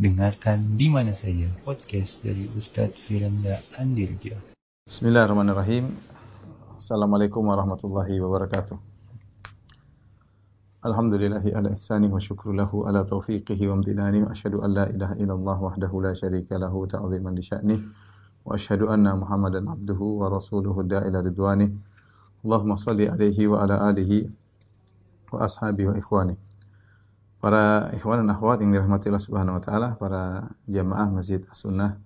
Dengarkan di mana saja podcast dari Ustadz Firanda Andirja. Bismillahirrahmanirrahim. Assalamualaikum warahmatullahi wabarakatuh. Alhamdulillahi ala ihsani wa syukru lahu ala taufiqihi wa amtinani wa asyhadu an la ilaha illallah wahdahu la syarika lahu ta'ziman li sya'nih wa asyhadu anna Muhammadan abduhu wa rasuluhu da'ila ridwani. Allahumma salli alaihi wa ala alihi wa ashabi wa ikhwani. Para ikhwan dan akhwat yang dirahmati Allah Subhanahu wa taala, para jamaah Masjid As-Sunnah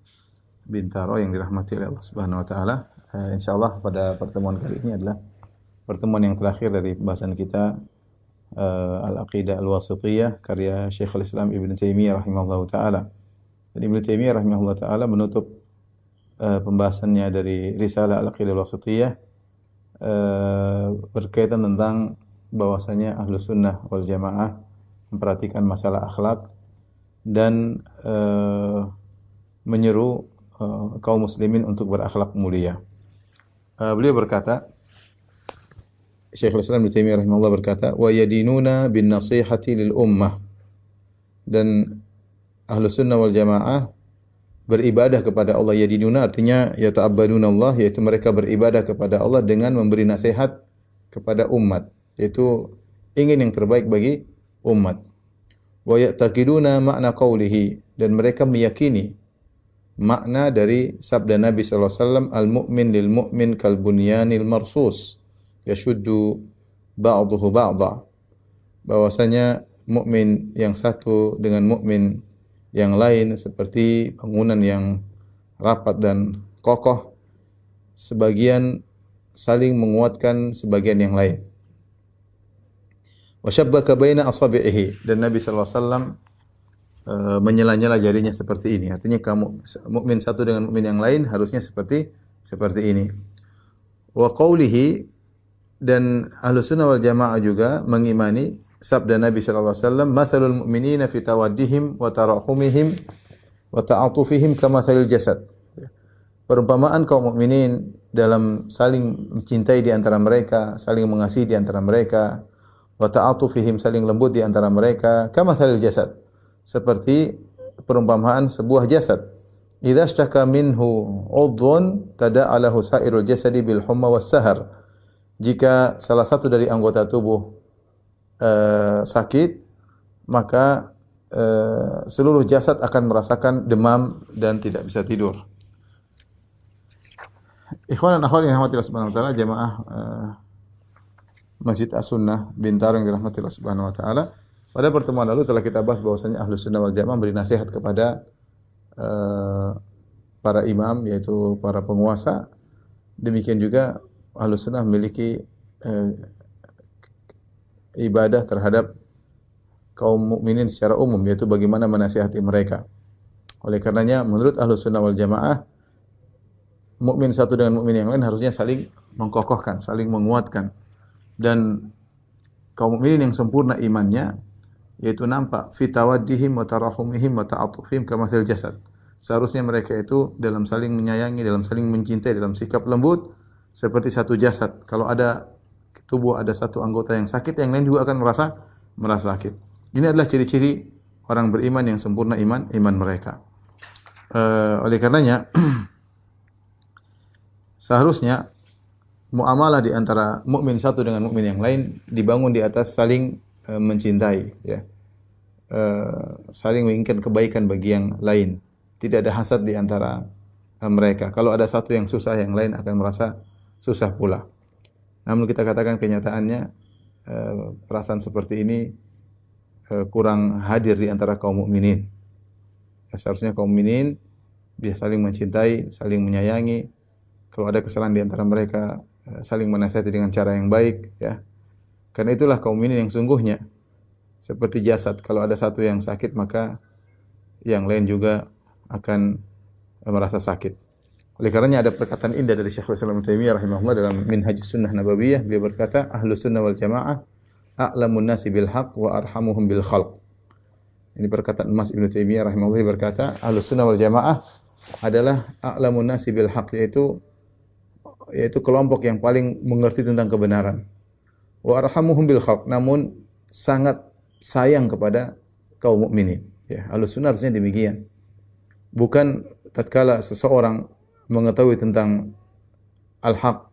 Bintaro yang dirahmati oleh Allah Subhanahu wa taala. Eh, insyaallah pada pertemuan kali ini adalah pertemuan yang terakhir dari pembahasan kita uh, Al-Aqidah Al-Wasithiyah karya Syekhul Islam Ibn Taimiyah rahimahullah taala. Dan Ibn Taimiyah rahimahullah taala menutup uh, pembahasannya dari Risalah Al-Aqidah Al-Wasithiyah uh, berkaitan tentang bahwasanya ahlu sunnah wal jamaah memperhatikan masalah akhlak dan uh, menyeru uh, kaum muslimin untuk berakhlak mulia. Uh, beliau berkata, Syekhul Islam Ibnu Taimiyah rahimahullah berkata, "Wa yadinuna bin nasihati lil ummah." Dan ahlu sunnah wal jamaah beribadah kepada Allah yadinuna artinya yata'abbaduna Allah yaitu mereka beribadah kepada Allah dengan memberi nasihat kepada umat yaitu ingin yang terbaik bagi umat. Wa ya'taqiduna makna qawlihi. Dan mereka meyakini makna dari sabda Nabi sallallahu alaihi wasallam al-mu'min lil mu'min kal bunyanil marsus. Yashuddu ba'dahu ba'dha. Bahwasanya mukmin yang satu dengan mukmin yang lain seperti bangunan yang rapat dan kokoh sebagian saling menguatkan sebagian yang lain wa syabbaka baina asabi'ihi dan Nabi sallallahu alaihi wasallam uh, menyela-nyela jarinya seperti ini. Artinya kamu mukmin satu dengan mukmin yang lain harusnya seperti seperti ini. Wa qawlihi dan ahlu sunnah wal jamaah juga mengimani sabda Nabi sallallahu alaihi wasallam, "Matsalul mu'minina fi tawaddihim wa tarahumihim wa ta'atufihim kamatsalil jasad." Perumpamaan kaum mukminin dalam saling mencintai di antara mereka, saling mengasihi di antara mereka, wa ta'atufihim saling lembut di antara mereka. Kama salil jasad. Seperti perumpamaan sebuah jasad. Idza ishtaka minhu udhun tada'alahu sairul jasadi bil humma was sahar. Jika salah satu dari anggota tubuh uh, sakit maka uh, seluruh jasad akan merasakan demam dan tidak bisa tidur. Ikhwan dan akhwat yang dirahmati Allah Subhanahu wa taala jemaah uh, Masjid As-Sunnah Bintaro yang dirahmati Allah Subhanahu wa taala. Pada pertemuan lalu telah kita bahas bahwasanya Ahlus Sunnah wal Jamaah beri nasihat kepada uh, para imam yaitu para penguasa. Demikian juga Ahlus Sunnah memiliki uh, ibadah terhadap kaum mukminin secara umum yaitu bagaimana menasihati mereka. Oleh karenanya menurut Ahlus Sunnah wal Jamaah mukmin satu dengan mukmin yang lain harusnya saling mengkokohkan, saling menguatkan dan kaum mukminin yang sempurna imannya yaitu nampak fitawaddihim wa tarahumihim wa ta'atufihim kamathil jasad. Seharusnya mereka itu dalam saling menyayangi, dalam saling mencintai, dalam sikap lembut seperti satu jasad. Kalau ada tubuh ada satu anggota yang sakit, yang lain juga akan merasa merasa sakit. Ini adalah ciri-ciri orang beriman yang sempurna iman iman mereka. Uh, oleh karenanya seharusnya muamalah di antara mukmin satu dengan mukmin yang lain dibangun di atas saling uh, mencintai ya. Uh, saling menginginkan kebaikan bagi yang lain. Tidak ada hasad di antara uh, mereka. Kalau ada satu yang susah yang lain akan merasa susah pula. Namun kita katakan kenyataannya uh, perasaan seperti ini uh, kurang hadir di antara kaum mukminin. Ya, seharusnya kaum mukminin bisa saling mencintai, saling menyayangi. Kalau ada kesalahan di antara mereka, saling menasihati dengan cara yang baik ya. Karena itulah kaum ini yang sungguhnya seperti jasad kalau ada satu yang sakit maka yang lain juga akan merasa sakit. Oleh karenanya ada perkataan indah dari Syekhul Islam Taimiyah rahimahullah dalam Minhaj Sunnah Nabawiyah beliau berkata Ahlus Sunnah wal Jamaah a'lamun nasi bil haq wa arhamuhum bil khalq. Ini perkataan Mas Ibnu Taimiyah rahimahullah berkata Ahlus Sunnah wal Jamaah adalah a'lamun nasi bil haq yaitu yaitu kelompok yang paling mengerti tentang kebenaran. Wa arhamuhum bil khalq, namun sangat sayang kepada kaum mukminin. Ya, Ahlus Sunnah harusnya demikian. Bukan tatkala seseorang mengetahui tentang al-haq,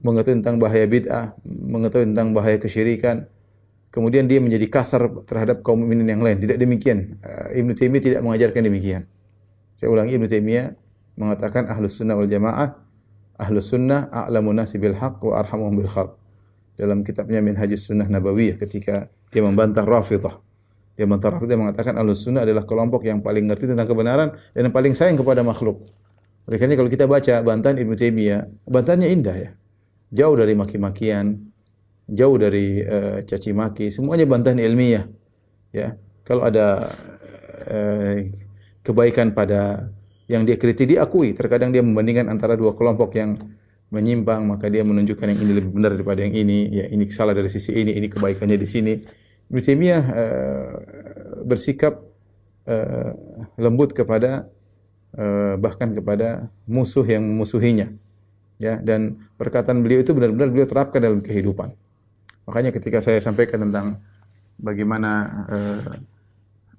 mengetahui tentang bahaya bid'ah, mengetahui tentang bahaya kesyirikan, kemudian dia menjadi kasar terhadap kaum mukminin yang lain. Tidak demikian. Uh, Ibnu Taimiyah tidak mengajarkan demikian. Saya ulangi Ibnu Taimiyah mengatakan ahlus sunnah wal jamaah ahlus sunnah a'lamun nasi bil haq wa arhamuhum bil khalq. Dalam kitabnya Minhajus Sunnah Nabawiyah ketika dia membantah Rafidhah. Dia membantah Rafidhah mengatakan ahlus sunnah adalah kelompok yang paling ngerti tentang kebenaran dan yang paling sayang kepada makhluk. Oleh karena kalau kita baca bantahan Ibnu Taimiyah, bantahannya indah ya. Jauh dari maki-makian, jauh dari uh, caci maki, semuanya bantahan ilmiah. Ya. Kalau ada uh, kebaikan pada yang dia kritik diakui. Terkadang dia membandingkan antara dua kelompok yang menyimpang, maka dia menunjukkan yang ini lebih benar daripada yang ini. Ya, ini salah dari sisi ini, ini kebaikannya di sini. Ibnu uh, bersikap uh, lembut kepada uh, bahkan kepada musuh yang memusuhinya. Ya, dan perkataan beliau itu benar-benar beliau terapkan dalam kehidupan. Makanya ketika saya sampaikan tentang bagaimana uh,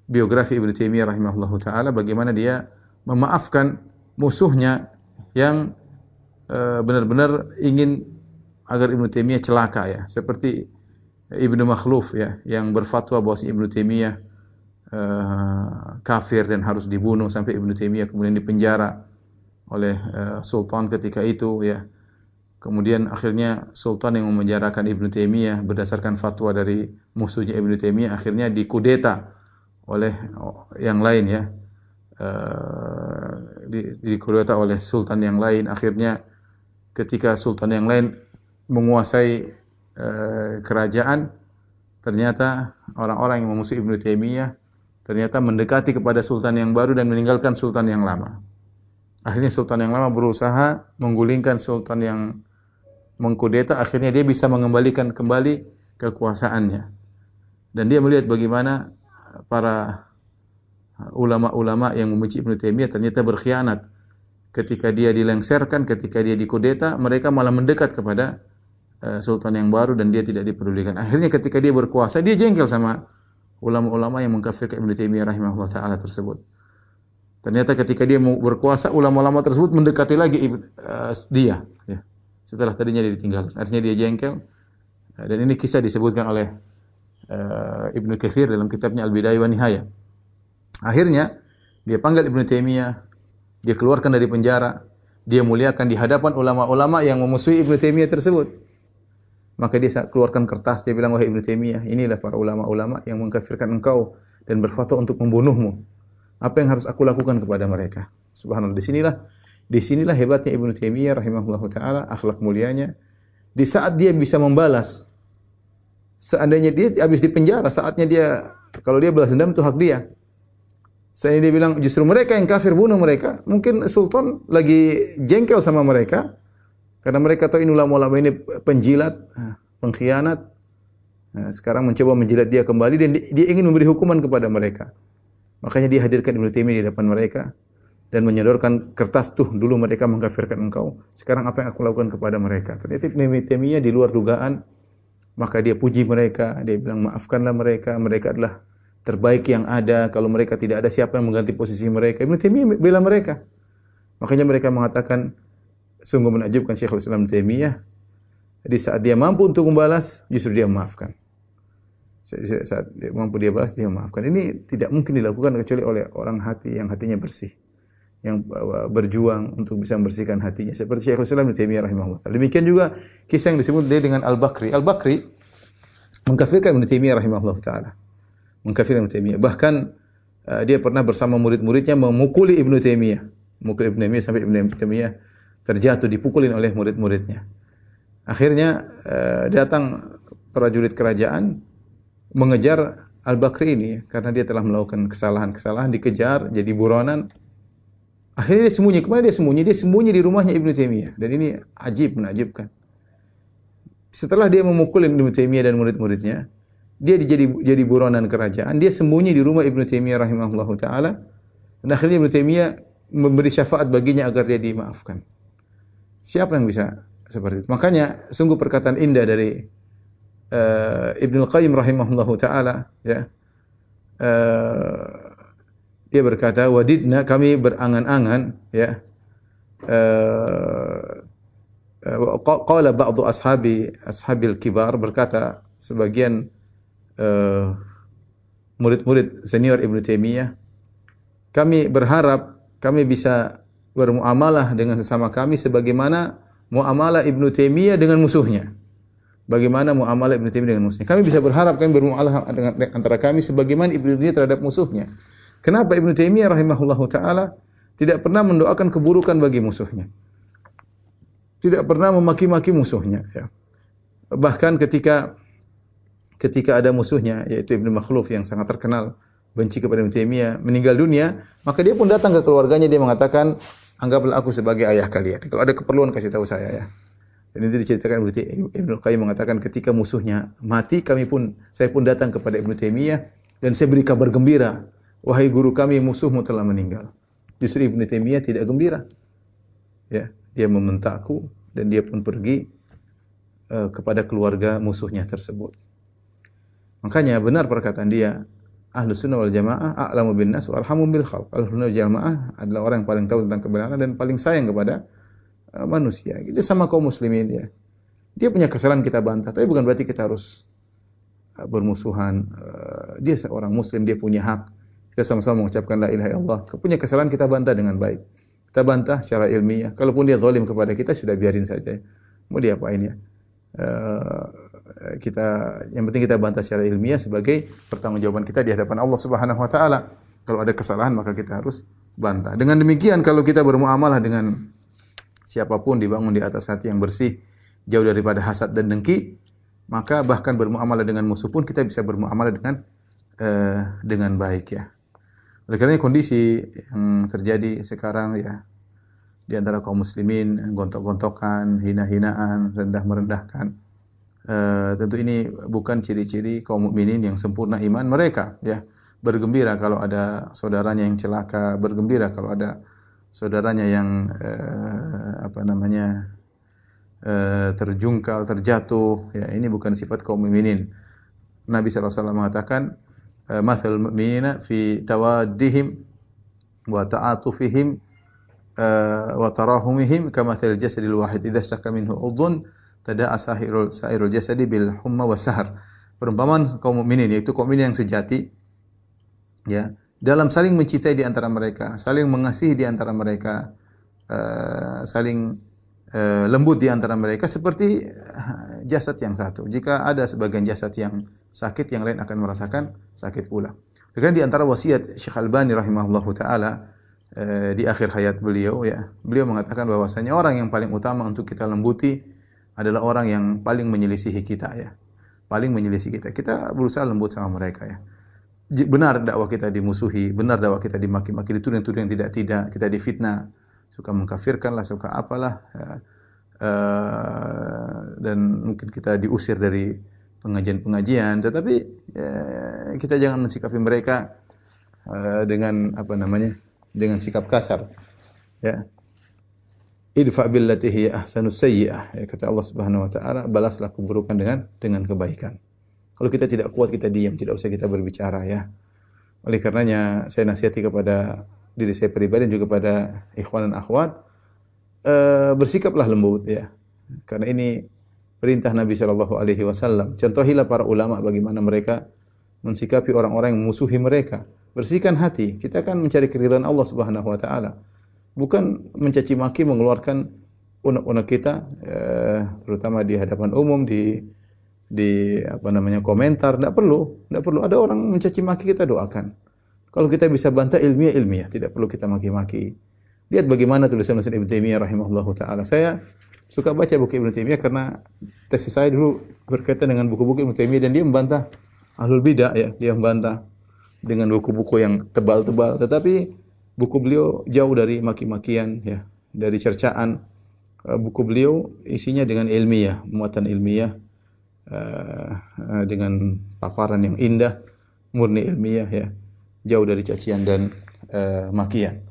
biografi Ibnu Taimiyah rahimahullahu taala bagaimana dia memaafkan musuhnya yang uh, benar-benar ingin agar Ibnu Taimiyah celaka ya, seperti Ibnu Makhluf ya, yang berfatwa bahwa si Ibnu Taimiyah uh, kafir dan harus dibunuh sampai Ibnu Taimiyah kemudian dipenjara oleh uh, sultan ketika itu ya. Kemudian akhirnya sultan yang memenjarakan Ibnu Taimiyah berdasarkan fatwa dari musuhnya Ibnu Taimiyah akhirnya dikudeta oleh yang lain ya uh, di, dikudeta oleh sultan yang lain. Akhirnya ketika sultan yang lain menguasai uh, kerajaan, ternyata orang-orang yang memusuhi Ibnu Taimiyah ternyata mendekati kepada sultan yang baru dan meninggalkan sultan yang lama. Akhirnya sultan yang lama berusaha menggulingkan sultan yang mengkudeta, akhirnya dia bisa mengembalikan kembali kekuasaannya. Dan dia melihat bagaimana para ulama-ulama yang membenci Ibnu Taimiyah ternyata berkhianat. Ketika dia dilengserkan, ketika dia dikudeta, mereka malah mendekat kepada uh, sultan yang baru dan dia tidak dipedulikan. Akhirnya ketika dia berkuasa, dia jengkel sama ulama-ulama yang mengkafirkan Ibnu Taimiyah rahimahullah taala tersebut. Ternyata ketika dia berkuasa, ulama-ulama tersebut mendekati lagi uh, dia. Ya. Setelah tadinya dia ditinggal, artinya dia jengkel. Dan ini kisah disebutkan oleh uh, Ibnu Katsir dalam kitabnya Al-Bidayah wa Nihayah. Akhirnya dia panggil Ibnu Taimiyah, dia keluarkan dari penjara, dia muliakan di hadapan ulama-ulama yang memusuhi Ibnu Taimiyah tersebut. Maka dia keluarkan kertas, dia bilang, wahai Ibnu Taimiyah, inilah para ulama-ulama yang mengkafirkan engkau dan berfatwa untuk membunuhmu. Apa yang harus aku lakukan kepada mereka? Subhanallah. Di sinilah di sinilah hebatnya Ibnu Taimiyah rahimahullahu taala, akhlak mulianya. Di saat dia bisa membalas seandainya dia habis di penjara, saatnya dia kalau dia balas dendam itu hak dia. Saya dia bilang justru mereka yang kafir bunuh mereka. Mungkin sultan lagi jengkel sama mereka karena mereka tahu ini ulama-ulama ini penjilat, ah, pengkhianat. Nah, sekarang mencoba menjilat dia kembali dan dia ingin memberi hukuman kepada mereka. Makanya dia hadirkan Ibnu Taimiyah di depan mereka dan menyodorkan kertas tuh dulu mereka mengkafirkan engkau. Sekarang apa yang aku lakukan kepada mereka? Ternyata Ibnu Taimiyah di luar dugaan maka dia puji mereka, dia bilang maafkanlah mereka, mereka adalah terbaik yang ada. Kalau mereka tidak ada, siapa yang mengganti posisi mereka? Ibnu Taimiyah bela mereka. Makanya mereka mengatakan, sungguh menakjubkan Syekhul Islam Taimiyah. Di saat dia mampu untuk membalas, justru dia memaafkan. Saat dia mampu dia balas, dia memaafkan. Ini tidak mungkin dilakukan kecuali oleh orang hati yang hatinya bersih. Yang berjuang untuk bisa membersihkan hatinya. Seperti Syekhul Islam Taimiyah rahimahullah. Demikian juga kisah yang disebut dia dengan Al-Bakri. Al-Bakri mengkafirkan Ibnu Taimiyah rahimahullah taala mengkafirkan Ibnu Taimiyah. Bahkan uh, dia pernah bersama murid-muridnya memukuli Ibnu Taimiyah. Memukuli Ibnu Taimiyah sampai Ibnu Taimiyah terjatuh dipukulin oleh murid-muridnya. Akhirnya uh, datang prajurit kerajaan mengejar Al-Bakri ini karena dia telah melakukan kesalahan-kesalahan dikejar jadi buronan. Akhirnya dia sembunyi. Ke mana dia sembunyi? Dia sembunyi di rumahnya Ibnu Taimiyah. Dan ini ajib, menakjubkan. Setelah dia memukul Ibnu Taimiyah dan murid-muridnya, dia jadi jadi buronan kerajaan, dia sembunyi di rumah Ibnu Taimiyah rahimahullahu taala. Dan akhirnya Ibnu Taimiyah memberi syafaat baginya agar dia dimaafkan. Siapa yang bisa seperti itu? Makanya sungguh perkataan indah dari uh, Ibnu Qayyim rahimahullahu taala ya. Uh, dia berkata, "Wadidna kami berangan-angan ya eh, qala ba'du ashabi ashabil kibar berkata sebagian eh, murid-murid senior Ibnu Taimiyah kami berharap kami bisa bermuamalah dengan sesama kami sebagaimana muamalah Ibnu Taimiyah dengan musuhnya. Bagaimana muamalah Ibnu Taimiyah dengan musuhnya? Kami bisa berharap kami bermuamalah dengan antara kami sebagaimana Ibnu Taimiyah terhadap musuhnya. Kenapa Ibnu Taimiyah rahimahullahu taala tidak pernah mendoakan keburukan bagi musuhnya? Tidak pernah memaki-maki musuhnya, ya. Bahkan ketika ketika ada musuhnya yaitu Ibnu Makhluf yang sangat terkenal benci kepada Ibnu Taimiyah meninggal dunia, maka dia pun datang ke keluarganya dia mengatakan, "Anggaplah aku sebagai ayah kalian. Kalau ada keperluan kasih tahu saya ya." Dan itu diceritakan Ibnu Qayyim mengatakan ketika musuhnya mati, kami pun saya pun datang kepada Ibnu Taimiyah dan saya beri kabar gembira, "Wahai guru kami, musuhmu telah meninggal." Justru Ibnu Taimiyah tidak gembira. Ya, dia membentakku dan dia pun pergi uh, kepada keluarga musuhnya tersebut. Makanya benar perkataan dia, Ahlu sunnah wal jamaah a'lamu bin nas wa arhamu bil khalq. Ahlu sunnah wal jamaah adalah orang yang paling tahu tentang kebenaran dan paling sayang kepada uh, manusia. Itu sama kaum muslimin ya. Dia punya kesalahan kita bantah, tapi bukan berarti kita harus uh, bermusuhan. Uh, dia seorang muslim, dia punya hak. Kita sama-sama mengucapkan la ilaha illallah. Punya kesalahan kita bantah dengan baik. Kita bantah secara ilmiah. Kalaupun dia zalim kepada kita sudah biarin saja. Mau dia apain ya? Uh, kita yang penting kita bantah secara ilmiah sebagai pertanggungjawaban kita di hadapan Allah Subhanahu wa taala. Kalau ada kesalahan maka kita harus bantah. Dengan demikian kalau kita bermuamalah dengan siapa pun dibangun di atas hati yang bersih, jauh daripada hasad dan dengki, maka bahkan bermuamalah dengan musuh pun kita bisa bermuamalah dengan uh, dengan baik ya. Oleh karena kondisi yang terjadi sekarang ya di antara kaum muslimin gontok-gontokan, hina-hinaan, rendah-merendahkan Uh, tentu ini bukan ciri-ciri kaum mukminin yang sempurna iman mereka ya. Bergembira kalau ada saudaranya yang celaka bergembira kalau ada saudaranya yang uh, apa namanya uh, terjungkal terjatuh ya ini bukan sifat kaum mukminin. Nabi SAW mengatakan masal mu'minina fi tawaddihim wa ta'atufihim wa tarahumihim kama jasadil wahid. Idza istaka minhu udhun tada asahirul sairul jasadi bil humma wa sahar. Perumpamaan kaum mukminin yaitu kaum mukminin yang sejati ya, dalam saling mencintai di antara mereka, saling mengasihi di antara mereka, uh, saling uh, lembut di antara mereka seperti uh, jasad yang satu. Jika ada sebagian jasad yang sakit, yang lain akan merasakan sakit pula. Karena di antara wasiat Syekh Albani rahimahullahu taala di akhir hayat beliau ya, beliau mengatakan bahwasanya orang yang paling utama untuk kita lembuti adalah orang yang paling menyelisihi kita ya. Paling menyelisihi kita. Kita berusaha lembut sama mereka ya. Benar dakwah kita dimusuhi, benar dakwah kita dimaki-maki, dituding-tuding tidak-tidak, kita difitnah, suka mengkafirkan lah, suka apalah. Ya. Uh, dan mungkin kita diusir dari pengajian-pengajian, tetapi ya, kita jangan mensikapi mereka uh, dengan apa namanya, dengan sikap kasar. Ya, idfa billati hiya ahsanu sayyi'ah. Ya, kata Allah Subhanahu wa taala, balaslah keburukan dengan dengan kebaikan. Kalau kita tidak kuat kita diam, tidak usah kita berbicara ya. Oleh karenanya saya nasihati kepada diri saya pribadi dan juga pada ikhwan dan akhwat uh, bersikaplah lembut ya. Karena ini perintah Nabi Shallallahu alaihi wasallam. Contohilah para ulama bagaimana mereka mensikapi orang-orang yang memusuhi mereka. Bersihkan hati. Kita akan mencari keridhaan Allah Subhanahu wa taala bukan mencaci maki mengeluarkan unek-unek kita eh, terutama di hadapan umum di di apa namanya komentar. Tidak perlu tidak perlu. Ada orang mencaci maki kita doakan. Kalau kita bisa bantah ilmiah ilmiah. Tidak perlu kita maki-maki. Lihat bagaimana tulisan-tulisan Ibnu Taimiyah rahimahullah taala. Saya suka baca buku Ibnu Taimiyah karena tesis saya dulu berkaitan dengan buku-buku Ibnu Taimiyah dan dia membantah ahlul bidah ya. Dia membantah dengan buku-buku yang tebal-tebal. Tetapi buku beliau jauh dari maki-makian ya, dari cercaan. Uh, buku beliau isinya dengan ilmiah, muatan ilmiah uh, uh, dengan paparan yang indah, murni ilmiah ya, jauh dari cacian dan uh, makian.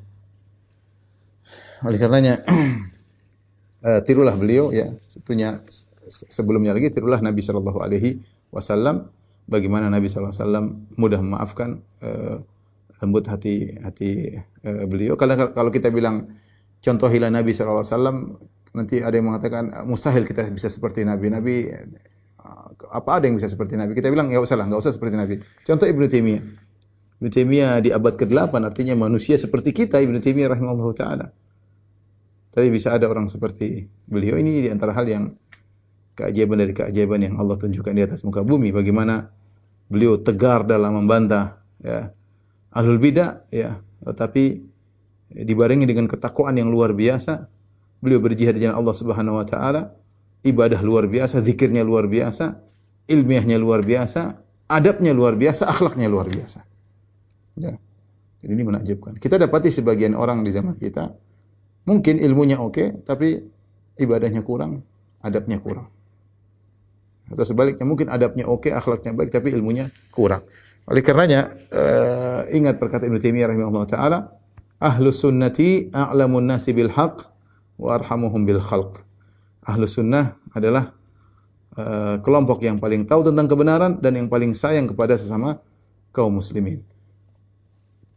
Oleh karenanya tirulah beliau ya, tentunya sebelumnya lagi tirulah Nabi Shallallahu alaihi wasallam bagaimana Nabi Shallallahu alaihi wasallam mudah memaafkan uh, lembut hati hati uh, beliau. Kalau kalau kita bilang contoh hilang Nabi sallallahu alaihi nanti ada yang mengatakan mustahil kita bisa seperti Nabi. Nabi apa ada yang bisa seperti Nabi? Kita bilang enggak usah lah, enggak usah seperti Nabi. Contoh Ibnu Taimiyah. Ibnu Taimiyah di abad ke-8 artinya manusia seperti kita Ibnu Taimiyah rahimahullah taala. Tapi bisa ada orang seperti beliau ini di antara hal yang keajaiban dari keajaiban yang Allah tunjukkan di atas muka bumi bagaimana beliau tegar dalam membantah ya ahlul bidah ya. Tetapi dibarengi dengan ketakwaan yang luar biasa. Beliau berjihad jalan Allah Subhanahu wa taala. Ibadah luar biasa zikirnya luar biasa ilmiahnya luar biasa adabnya luar biasa akhlaknya luar biasa. Ya. Jadi ini menakjubkan. Kita dapati sebagian orang di zaman kita mungkin ilmunya oke okay, tapi ibadahnya kurang adabnya kurang. Atau sebaliknya mungkin adabnya oke, akhlaknya baik tapi ilmunya kurang. Oleh karenanya uh, ingat perkataan Ibnu Taimiyah rahimahullah taala, ahlu sunnati a'lamun nasi bil haq wa arhamuhum bil khalq. Ahlu sunnah adalah uh, kelompok yang paling tahu tentang kebenaran dan yang paling sayang kepada sesama kaum muslimin.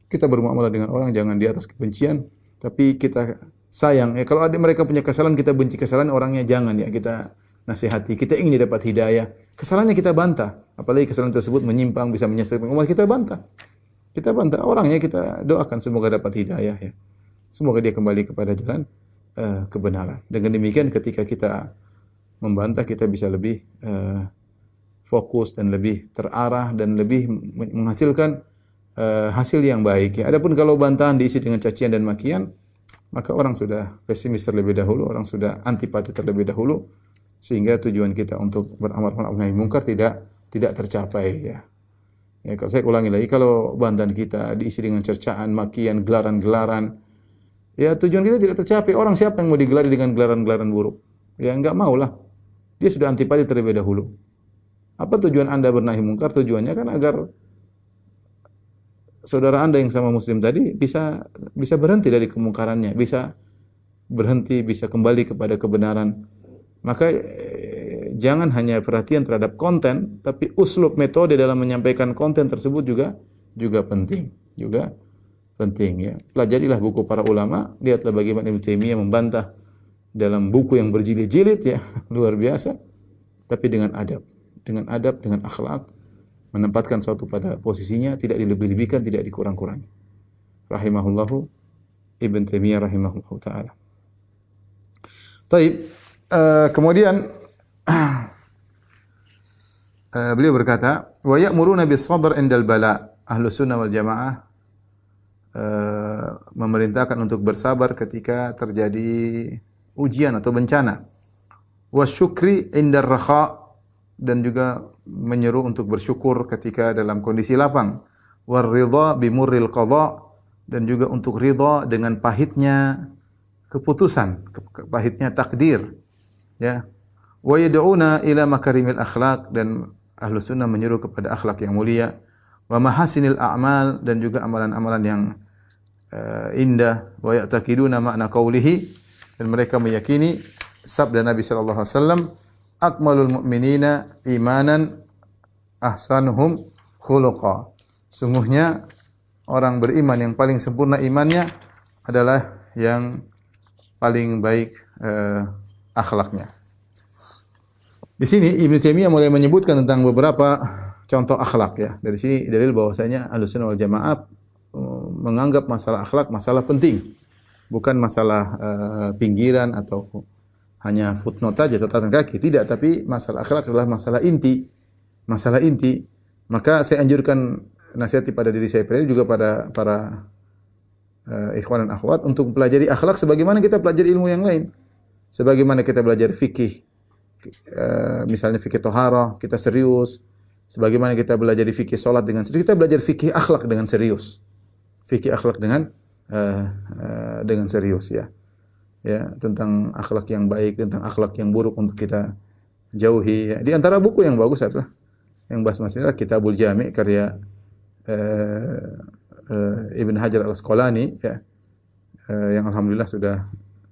Kita bermuamalah dengan orang jangan di atas kebencian, tapi kita sayang. Ya kalau ada mereka punya kesalahan kita benci kesalahan orangnya jangan ya kita nasihati, kita ingin dapat hidayah. Kesalahannya kita bantah. Apalagi kesalahan tersebut menyimpang, bisa menyesatkan umat, kita bantah. Kita bantah orangnya, kita doakan semoga dapat hidayah ya. Semoga dia kembali kepada jalan uh, kebenaran. Dengan demikian ketika kita membantah, kita bisa lebih uh, fokus dan lebih terarah dan lebih menghasilkan uh, hasil yang baik. Ya. Adapun kalau bantahan diisi dengan cacian dan makian, maka orang sudah pesimis terlebih dahulu, orang sudah antipati terlebih dahulu, sehingga tujuan kita untuk beramal ma'ruf nahi mungkar tidak tidak tercapai ya. Ya, kalau saya ulangi lagi kalau bandan kita diisi dengan cercaan, makian, gelaran-gelaran, ya tujuan kita tidak tercapai. Orang siapa yang mau digelari dengan gelaran-gelaran buruk? Ya enggak maulah. Dia sudah antipati terlebih dahulu. Apa tujuan Anda bernahi mungkar? Tujuannya kan agar saudara Anda yang sama muslim tadi bisa bisa berhenti dari kemungkarannya, bisa berhenti, bisa kembali kepada kebenaran. Maka eh, jangan hanya perhatian terhadap konten, tapi uslub metode dalam menyampaikan konten tersebut juga juga penting, juga penting ya. Pelajarilah buku para ulama, lihatlah bagaimana Ibnu Taimiyah membantah dalam buku yang berjilid-jilid ya, luar biasa. Tapi dengan adab, dengan adab, dengan akhlak, menempatkan suatu pada posisinya, tidak dilebih-lebihkan, tidak dikurang-kurangi. Rahimahullahu Ibn Taimiyah rahimahullahu taala. Taib, Uh, kemudian uh, beliau berkata, "Wa ya'muruna bis sabr indal bala." Ahlu sunnah wal jamaah uh, memerintahkan untuk bersabar ketika terjadi ujian atau bencana. Wa syukri indar rakha dan juga menyeru untuk bersyukur ketika dalam kondisi lapang. War ridha bimurril qadha dan juga untuk ridha dengan pahitnya keputusan, pahitnya takdir ya. Wa yad'una ila makarimil akhlak dan ahlu sunnah menyuruh kepada akhlak yang mulia. Wa mahasinil a'mal dan juga amalan-amalan yang uh, indah. Wa ya'taqiduna makna qawlihi dan mereka meyakini sabda Nabi sallallahu alaihi wasallam akmalul mu'minina imanan ahsanuhum khuluqa. Sungguhnya orang beriman yang paling sempurna imannya adalah yang paling baik uh, akhlaknya. Di sini Ibnu Taimiyah mulai menyebutkan tentang beberapa contoh akhlak ya. Dari sini dalil bahwasanya Ahlussunnah wal Jamaah uh, menganggap masalah akhlak masalah penting. Bukan masalah uh, pinggiran atau hanya footnote saja catatan kaki, tidak, tapi masalah akhlak adalah masalah inti. Masalah inti. Maka saya anjurkan nasihati pada diri saya pribadi juga pada para uh, ikhwan dan akhwat untuk mempelajari akhlak sebagaimana kita pelajari ilmu yang lain. Sebagaimana kita belajar fikih, uh, misalnya fikih tohara, kita serius. Sebagaimana kita belajar fikih solat dengan serius, kita belajar fikih akhlak dengan serius. Fikih akhlak dengan uh, uh, dengan serius ya. Ya, tentang akhlak yang baik, tentang akhlak yang buruk untuk kita jauhi. Ya. Di antara buku yang bagus adalah yang bahas masalah Kitabul Jami' karya uh, uh, Ibn Hajar Al-Asqalani ya. Uh, yang alhamdulillah sudah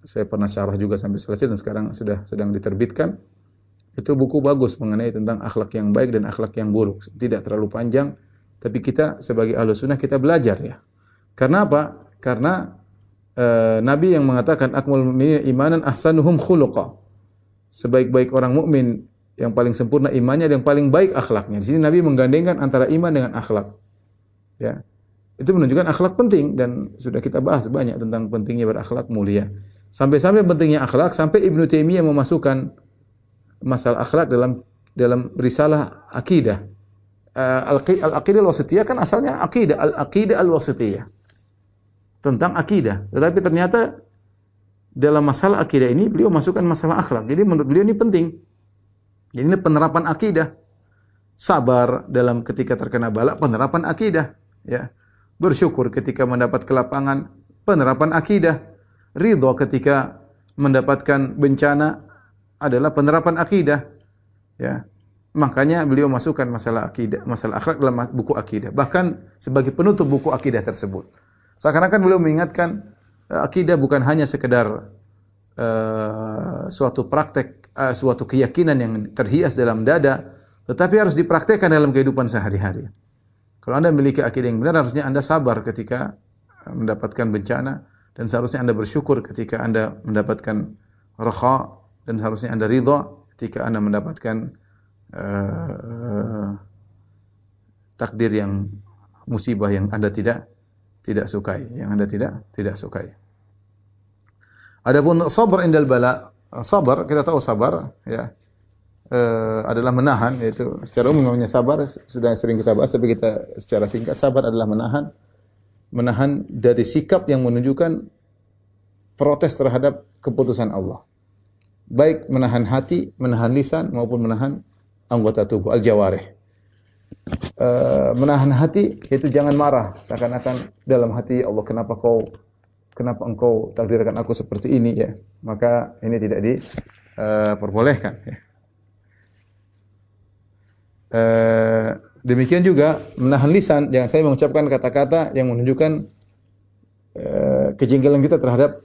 saya pernah syarah juga sampai selesai dan sekarang sudah sedang diterbitkan. Itu buku bagus mengenai tentang akhlak yang baik dan akhlak yang buruk. Tidak terlalu panjang, Tapi kita sebagai ahlu sunnah kita belajar ya. Karena apa? Karena uh, Nabi yang mengatakan akmal mu'minin imanan ahsanuhum khuluqa. Sebaik-baik orang mukmin yang paling sempurna imannya dan yang paling baik akhlaknya. Di sini Nabi menggandengkan antara iman dengan akhlak. Ya. Itu menunjukkan akhlak penting dan sudah kita bahas banyak tentang pentingnya berakhlak mulia. Sampai-sampai pentingnya akhlak sampai Ibnu Taimiyah memasukkan masalah akhlak dalam dalam risalah akidah. Uh, Al-Aqidah Al-Wasitiyah kan asalnya akidah, Al-Aqidah Al-Wasitiyah. Tentang akidah. Tetapi ternyata dalam masalah akidah ini beliau masukkan masalah akhlak. Jadi menurut beliau ini penting. Jadi ini penerapan akidah. Sabar dalam ketika terkena bala, penerapan akidah. Ya. Bersyukur ketika mendapat kelapangan, penerapan akidah. Ridho ketika mendapatkan bencana adalah penerapan akidah. Ya. Makanya beliau masukkan masalah akidah, masalah akhlak dalam buku akidah. Bahkan sebagai penutup buku akidah tersebut. Seakan-akan beliau mengingatkan eh, akidah bukan hanya sekedar uh, suatu praktek, uh, suatu keyakinan yang terhias dalam dada, tetapi harus dipraktekkan dalam kehidupan sehari-hari. Kalau Anda memiliki akidah yang benar, harusnya Anda sabar ketika mendapatkan bencana dan seharusnya Anda bersyukur ketika Anda mendapatkan raha dan seharusnya Anda ridha ketika Anda mendapatkan uh, takdir yang musibah yang Anda tidak tidak sukai, yang Anda tidak tidak sukai. Adapun sabar indal bala, sabar kita tahu sabar ya uh, adalah menahan yaitu secara umum namanya sabar sudah sering kita bahas tapi kita secara singkat sabar adalah menahan menahan dari sikap yang menunjukkan protes terhadap keputusan Allah. Baik menahan hati, menahan lisan maupun menahan anggota tubuh al-jawarih. Uh, menahan hati yaitu jangan marah seakan-akan dalam hati Allah kenapa kau kenapa engkau takdirkan aku seperti ini ya maka ini tidak diperbolehkan uh, ya. uh, demikian juga menahan lisan jangan saya mengucapkan kata-kata yang menunjukkan uh, kejengkelan kita terhadap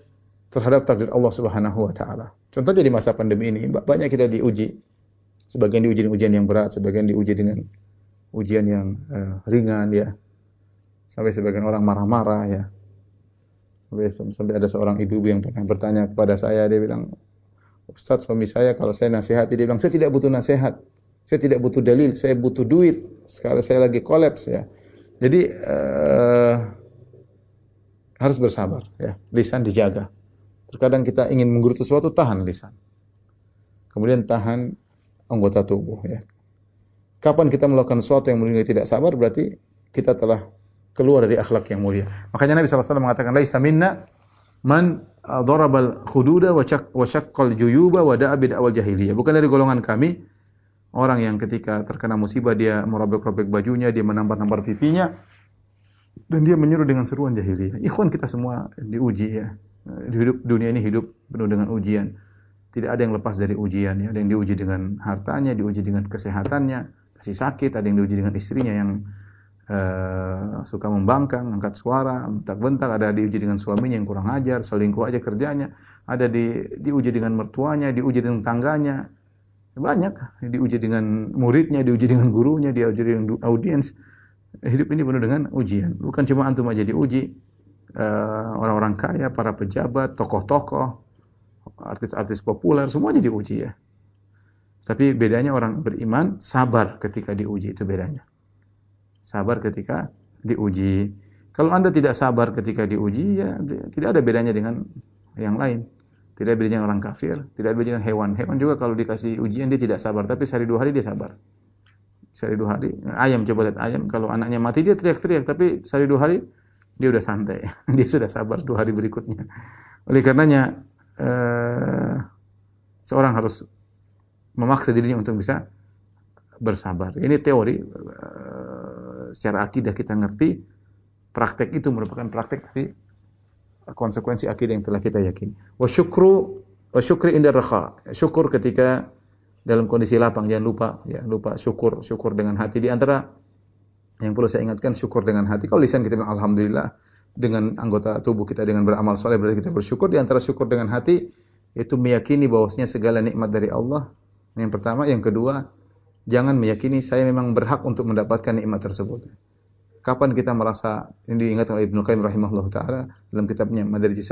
terhadap takdir Allah Subhanahu wa taala. Contohnya di masa pandemi ini banyak kita diuji Sebagian diuji dengan ujian yang berat, sebagian diuji dengan ujian yang uh, ringan ya. Sampai sebagian orang marah-marah ya. Sampai, sampai ada seorang ibu-ibu yang pernah bertanya kepada saya, dia bilang, Ustaz suami saya kalau saya nasihati, dia bilang, saya tidak butuh nasihat. Saya tidak butuh dalil, saya butuh duit. Sekarang saya lagi kolaps ya. Jadi uh, harus bersabar ya. Lisan dijaga. Terkadang kita ingin menggerutu sesuatu, tahan lisan. Kemudian tahan anggota tubuh ya. Kapan kita melakukan sesuatu yang menunjukkan tidak sabar berarti kita telah keluar dari akhlak yang mulia. Makanya Nabi SAW mengatakan laisa minna man darabal khududa wa syaqqal juyuba wa da'a bid'awal jahiliyah. Bukan dari golongan kami orang yang ketika terkena musibah dia merobek-robek bajunya, dia menambar-nambar pipinya dan dia menyuruh dengan seruan jahiliyah. Ikhwan kita semua diuji ya. Hidup dunia ini hidup penuh dengan ujian. Tidak ada yang lepas dari ujian ya. Ada yang diuji dengan hartanya, diuji dengan kesehatannya, kasih sakit, ada yang diuji dengan istrinya yang uh, suka membangkang, angkat suara, bentak-bentak, ada diuji dengan suaminya yang kurang ajar, selingkuh aja kerjanya, ada di diuji dengan mertuanya, diuji dengan tangganya. Banyak diuji dengan muridnya, diuji dengan gurunya, diuji dengan audiens. Hidup ini penuh dengan ujian. Bukan cuma antum aja diuji, eh, orang-orang uh, kaya, para pejabat, tokoh-tokoh, artis-artis populer semuanya diuji ya. Tapi bedanya orang beriman sabar ketika diuji itu bedanya. Sabar ketika diuji. Kalau Anda tidak sabar ketika diuji ya tidak ada bedanya dengan yang lain. Tidak ada bedanya orang kafir, tidak bedanya dengan hewan. Hewan juga kalau dikasih ujian dia tidak sabar, tapi sehari dua hari dia sabar. Sehari dua hari. Ayam coba lihat ayam, kalau anaknya mati dia teriak-teriak, tapi sehari dua hari dia udah santai. dia sudah sabar dua hari berikutnya. Oleh karenanya uh, seorang harus memaksa dirinya untuk bisa bersabar. Ini teori uh, secara akidah kita ngerti, praktek itu merupakan praktek dari konsekuensi akidah yang telah kita yakini. Wa syukru wa syukri inda rakha. Syukur ketika dalam kondisi lapang jangan lupa ya, lupa syukur, syukur dengan hati di antara yang perlu saya ingatkan syukur dengan hati. Kalau lisan kita bilang alhamdulillah, dengan anggota tubuh kita dengan beramal soleh berarti kita bersyukur di antara syukur dengan hati itu meyakini bahwasanya segala nikmat dari Allah yang pertama yang kedua jangan meyakini saya memang berhak untuk mendapatkan nikmat tersebut Kapan kita merasa ini diingat oleh Ibnu Qayyim rahimahullah taala dalam kitabnya Madarij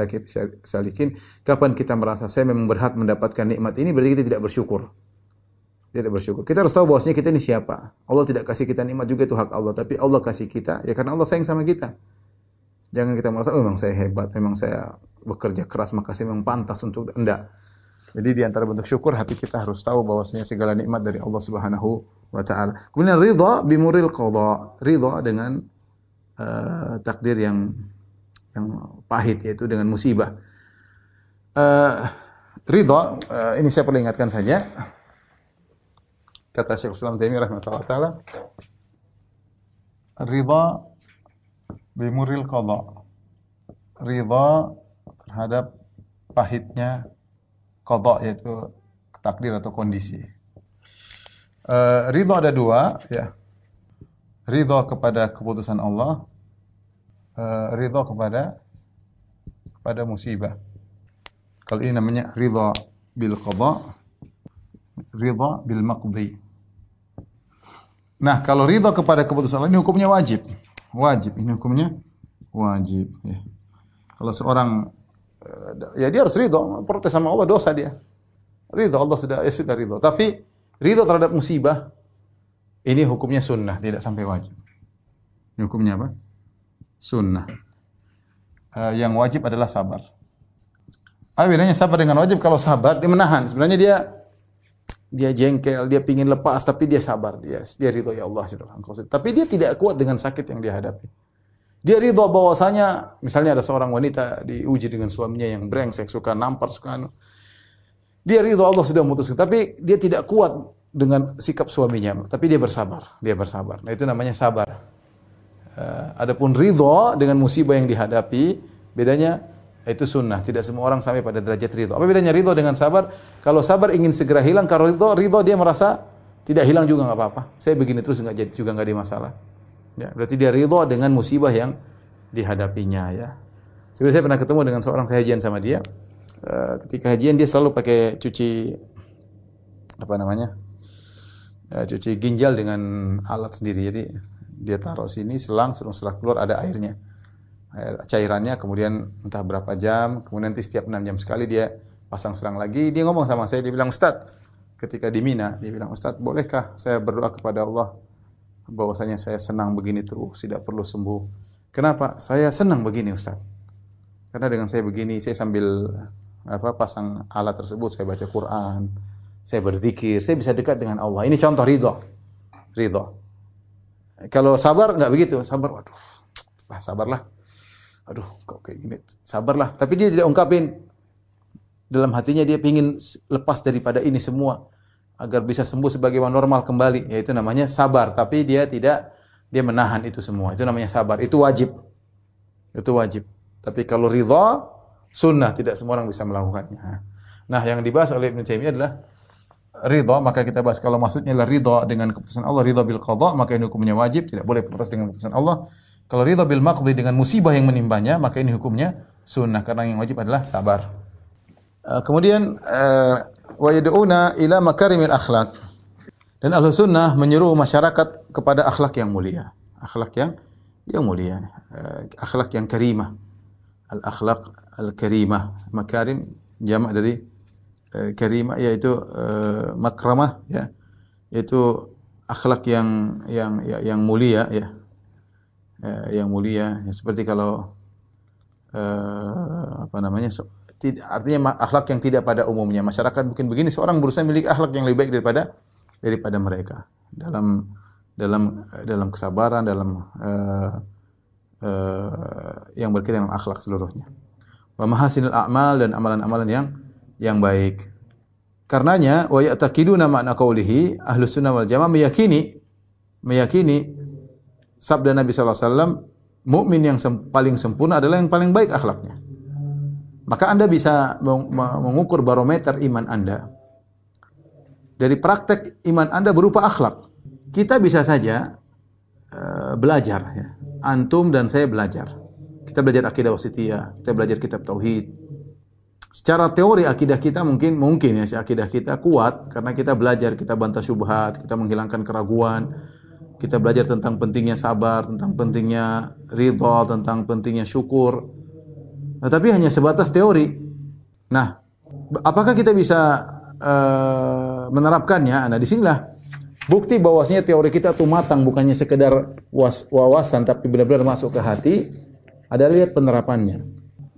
Salikin, kapan kita merasa saya memang berhak mendapatkan nikmat ini berarti kita tidak bersyukur. Tidak bersyukur. Kita harus tahu bahwasanya kita ini siapa. Allah tidak kasih kita nikmat juga itu hak Allah, tapi Allah kasih kita ya karena Allah sayang sama kita. Jangan kita merasa oh, memang saya hebat, memang saya bekerja keras maka saya memang pantas untuk enggak. Jadi di antara bentuk syukur hati kita harus tahu bahwasanya segala nikmat dari Allah Subhanahu wa taala. Kemudian ridha bimuril qada, ridha dengan uh, takdir yang yang pahit yaitu dengan musibah. Uh, ridha uh, ini saya perlu ingatkan saja. Kata Syekh Islam Taimiyah rahimahullah taala, ridha bimuril qada. Ridha terhadap pahitnya qada yaitu takdir atau kondisi. Uh, ridho ada dua, ya. Ridho kepada keputusan Allah, uh, ridho kepada kepada musibah. Kalau ini namanya ridho bil qada, ridho bil maqdi. Nah, kalau ridho kepada keputusan Allah ini hukumnya wajib. Wajib, ini hukumnya wajib. Ya. Kalau seorang Eh, ya dia harus ridho, protes sama Allah dosa dia. Ridho Allah sudah ya sudah ridho. Tapi ridho terhadap musibah ini hukumnya sunnah, tidak sampai wajib. Ini hukumnya apa? Sunnah. Uh, yang wajib adalah sabar. Apa bedanya sabar dengan wajib? Kalau sabar dia menahan. Sebenarnya dia dia jengkel, dia pingin lepas, tapi dia sabar. Dia dia ridho ya Allah Tapi dia tidak kuat dengan sakit yang dia hadapi. Dia ridho bahwasanya misalnya ada seorang wanita diuji dengan suaminya yang brengsek, suka nampar, suka anu. Dia ridho Allah sudah memutuskan, tapi dia tidak kuat dengan sikap suaminya, tapi dia bersabar, dia bersabar. Nah itu namanya sabar. Uh, adapun ridho dengan musibah yang dihadapi, bedanya itu sunnah. Tidak semua orang sampai pada derajat ridho. Apa bedanya ridho dengan sabar? Kalau sabar ingin segera hilang, kalau ridho, ridho dia merasa tidak hilang juga nggak apa-apa. Saya begini terus nggak juga nggak ada masalah. Ya, berarti dia ridho dengan musibah yang dihadapinya ya. Sebenarnya saya pernah ketemu dengan seorang kajian sama dia. Uh, ketika kajian dia selalu pakai cuci apa namanya? Uh, cuci ginjal dengan alat sendiri. Jadi dia taruh sini selang, selang setelah keluar ada airnya. Air cairannya kemudian entah berapa jam, kemudian nanti setiap 6 jam sekali dia pasang serang lagi. Dia ngomong sama saya, dia bilang, "Ustaz, ketika di Mina, dia bilang, "Ustaz, bolehkah saya berdoa kepada Allah bahwasanya saya senang begini terus, tidak perlu sembuh. Kenapa? Saya senang begini, Ustaz. Karena dengan saya begini, saya sambil apa pasang alat tersebut, saya baca Quran, saya berzikir, saya bisa dekat dengan Allah. Ini contoh ridho. Ridho. Kalau sabar nggak begitu, sabar, waduh, lah sabarlah. Aduh, kok kayak gini, sabarlah. Tapi dia tidak ungkapin dalam hatinya dia ingin lepas daripada ini semua agar bisa sembuh sebagaimana normal kembali yaitu namanya sabar tapi dia tidak dia menahan itu semua itu namanya sabar itu wajib itu wajib tapi kalau ridha sunnah tidak semua orang bisa melakukannya nah yang dibahas oleh Ibnu Taimiyah adalah ridha maka kita bahas kalau maksudnya adalah ridha dengan keputusan Allah ridha bil qada maka ini hukumnya wajib tidak boleh protes dengan keputusan Allah kalau ridha bil maqdi dengan musibah yang menimpanya maka ini hukumnya sunnah karena yang wajib adalah sabar uh, kemudian uh, wa yad'una ila makarimil akhlak. Dan ahlu sunnah menyeru masyarakat kepada akhlak yang mulia. Akhlak yang yang mulia. Uh, akhlak yang karimah. Al-akhlak al-karimah. Makarim jamak dari uh, karimah yaitu uh, makramah ya. Yaitu akhlak yang yang ya, yang mulia ya. Uh, yang mulia ya, seperti kalau uh, apa namanya artinya akhlak yang tidak pada umumnya. Masyarakat mungkin begini, seorang berusaha memiliki akhlak yang lebih baik daripada daripada mereka dalam dalam dalam kesabaran, dalam uh, uh, yang berkaitan dengan akhlak seluruhnya. Wa mahasinul a'mal dan amalan-amalan yang yang baik. Karenanya wa ya'taqiduna ma'na qawlihi ahlus sunnah wal jamaah meyakini meyakini sabda Nabi sallallahu alaihi mukmin yang sem paling sempurna adalah yang paling baik akhlaknya. Maka Anda bisa mengukur barometer iman Anda. Dari praktek iman Anda berupa akhlak. Kita bisa saja uh, belajar ya. Antum dan saya belajar. Kita belajar akidah wasitiyah, kita belajar kitab tauhid. Secara teori akidah kita mungkin mungkin ya si akidah kita kuat karena kita belajar, kita bantah syubhat, kita menghilangkan keraguan. kita belajar tentang pentingnya sabar, tentang pentingnya ridha, tentang pentingnya syukur. Nah, tapi hanya sebatas teori. Nah, apakah kita bisa uh, menerapkannya? Nah, di sinilah bukti bahwasanya teori kita itu matang, bukannya sekedar was, wawasan, tapi benar-benar masuk ke hati. Ada lihat penerapannya.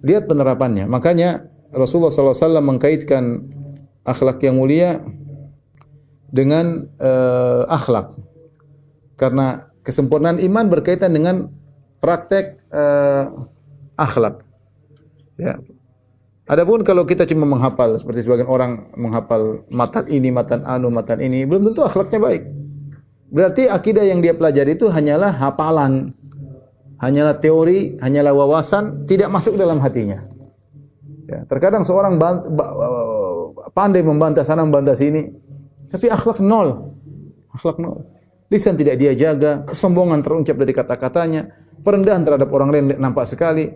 Lihat penerapannya. Makanya Rasulullah SAW mengkaitkan akhlak yang mulia dengan uh, akhlak karena kesempurnaan iman berkaitan dengan praktek uh, akhlak. Ya. Adapun kalau kita cuma menghafal seperti sebagian orang menghafal matan ini, matan anu, matan ini, belum tentu akhlaknya baik. Berarti akidah yang dia pelajari itu hanyalah hafalan, hanyalah teori, hanyalah wawasan, tidak masuk dalam hatinya. Ya, terkadang seorang pandai membantah sana membantah sini, tapi akhlak nol. Akhlak nol. Lisan tidak dia jaga, kesombongan teruncap dari kata-katanya, perendahan terhadap orang lain nampak sekali.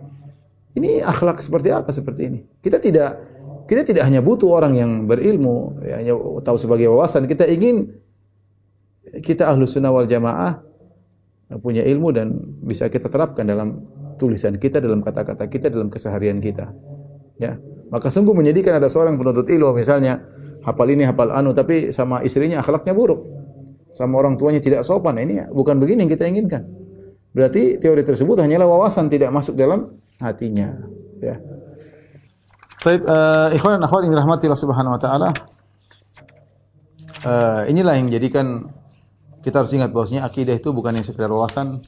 Ini akhlak seperti apa seperti ini? Kita tidak kita tidak hanya butuh orang yang berilmu, ya, hanya tahu sebagai wawasan. Kita ingin kita ahlu sunnah wal jamaah punya ilmu dan bisa kita terapkan dalam tulisan kita, dalam kata-kata kita, dalam keseharian kita. Ya, maka sungguh menyedihkan ada seorang penuntut ilmu misalnya hafal ini hafal anu tapi sama istrinya akhlaknya buruk sama orang tuanya tidak sopan. Ini bukan begini yang kita inginkan. Berarti teori tersebut hanyalah wawasan tidak masuk dalam hatinya. Ya. Baik, uh, ikhwan dan akhwat yang dirahmati Allah Subhanahu wa taala. Uh, inilah yang menjadikan kita harus ingat bahwasanya akidah itu bukan yang sekedar wawasan.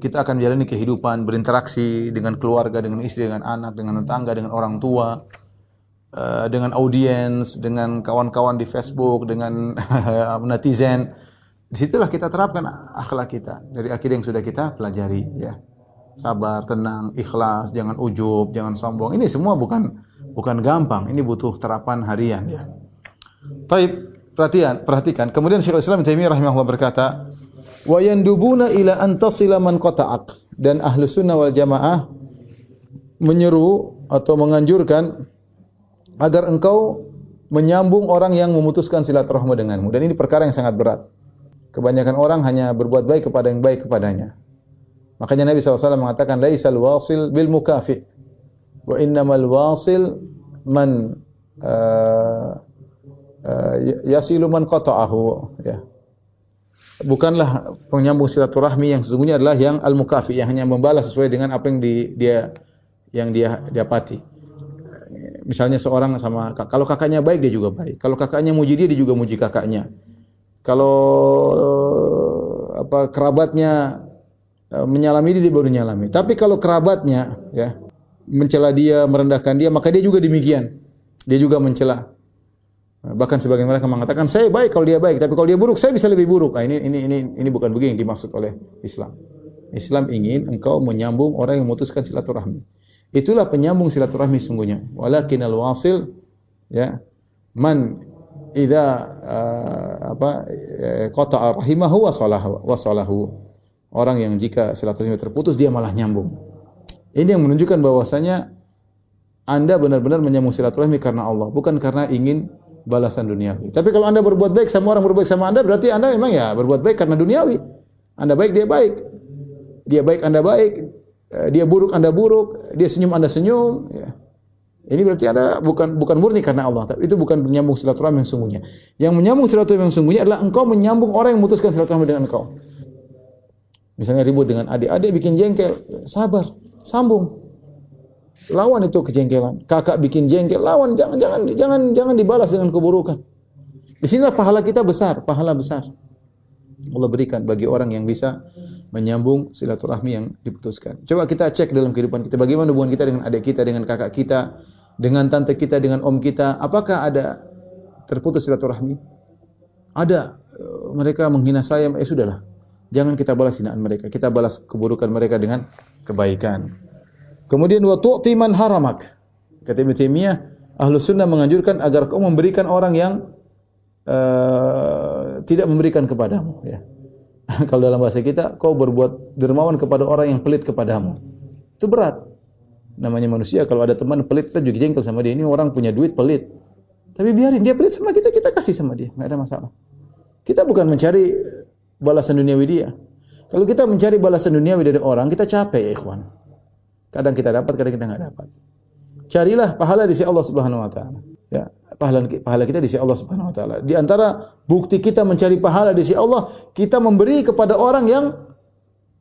Kita akan menjalani kehidupan, berinteraksi dengan keluarga, dengan istri, dengan anak, dengan tetangga, dengan orang tua, Eh, dengan audiens, dengan kawan-kawan di Facebook, dengan netizen. Di situlah kita terapkan akhlak kita dari akidah yang sudah kita pelajari. Ya, sabar, tenang, ikhlas, jangan ujub, jangan sombong. Ini semua bukan bukan gampang. Ini butuh terapan harian. Ya. Taib, perhatian, perhatikan. Kemudian Syekhul Islam Taimiyah rahimahullah berkata, wa yandubuna ila antasila man qata'ak dan ahlu sunnah wal jamaah menyeru atau menganjurkan agar engkau menyambung orang yang memutuskan silaturahmi denganmu. Dan ini perkara yang sangat berat. Kebanyakan orang hanya berbuat baik kepada yang baik kepadanya. Makanya Nabi SAW mengatakan, Laisal wasil bil mukafi. Wa innamal wasil man uh, uh, yasilu man qata'ahu. Ya. Bukanlah penyambung silaturahmi yang sesungguhnya adalah yang al-mukafi, yang hanya membalas sesuai dengan apa yang di, dia yang dia dapati misalnya seorang sama kalau kakaknya baik dia juga baik. Kalau kakaknya muji dia dia juga muji kakaknya. Kalau eh, apa kerabatnya eh, menyalami dia, dia baru nyalami. Tapi kalau kerabatnya ya mencela dia, merendahkan dia, maka dia juga demikian. Dia juga mencela. Bahkan sebagian mereka mengatakan saya baik kalau dia baik, tapi kalau dia buruk saya bisa lebih buruk. Nah, ini ini ini ini bukan begini dimaksud oleh Islam. Islam ingin engkau menyambung orang yang memutuskan silaturahmi. Itulah penyambung silaturahmi sungguhnya. Walakin al-wasil ya man idza uh, apa eh, qata'a rahimahu wa salahu wa salahu. Orang yang jika silaturahmi terputus dia malah nyambung. Ini yang menunjukkan bahwasanya anda benar-benar menyambung silaturahmi karena Allah, bukan karena ingin balasan duniawi. Tapi kalau Anda berbuat baik sama orang berbuat sama Anda, berarti Anda memang ya berbuat baik karena duniawi. Anda baik, dia baik. Dia baik, Anda baik. Eh, dia buruk Anda buruk, dia senyum Anda senyum, ya. Ini berarti ada bukan bukan murni karena Allah, tapi itu bukan menyambung silaturahmi yang sungguhnya. Yang menyambung silaturahmi yang sungguhnya adalah engkau menyambung orang yang memutuskan silaturahmi dengan engkau. Misalnya ribut dengan adik, adik bikin jengkel, sabar, sambung. Lawan itu kejengkelan. Kakak bikin jengkel, lawan jangan jangan jangan jangan dibalas dengan keburukan. Di sinilah pahala kita besar, pahala besar. Allah berikan bagi orang yang bisa menyambung silaturahmi yang diputuskan. Coba kita cek dalam kehidupan kita bagaimana hubungan kita dengan adik kita, dengan kakak kita, dengan tante kita, dengan om kita. Apakah ada terputus silaturahmi? Ada. Eh, mereka menghina saya, eh sudahlah. Jangan kita balas hinaan mereka. Kita balas keburukan mereka dengan kebaikan. Kemudian wa tu'ti man haramak. Kata Ibnu Taimiyah, Ahlu Sunnah menganjurkan agar kau memberikan orang yang uh, tidak memberikan kepadamu ya. Kalau dalam bahasa kita kau berbuat dermawan kepada orang yang pelit kepadamu. Itu berat. Namanya manusia kalau ada teman pelit kita juga jengkel sama dia. Ini orang punya duit pelit. Tapi biarin dia pelit sama kita, kita kasih sama dia, enggak ada masalah. Kita bukan mencari balasan duniawi dia. Kalau kita mencari balasan duniawi dari orang, kita capek ya ikhwan. Kadang kita dapat, kadang kita nggak dapat. Carilah pahala di sisi Allah Subhanahu wa taala. Ya, pahala pahala kita di sisi Allah Subhanahu wa taala. Di antara bukti kita mencari pahala di sisi Allah, kita memberi kepada orang yang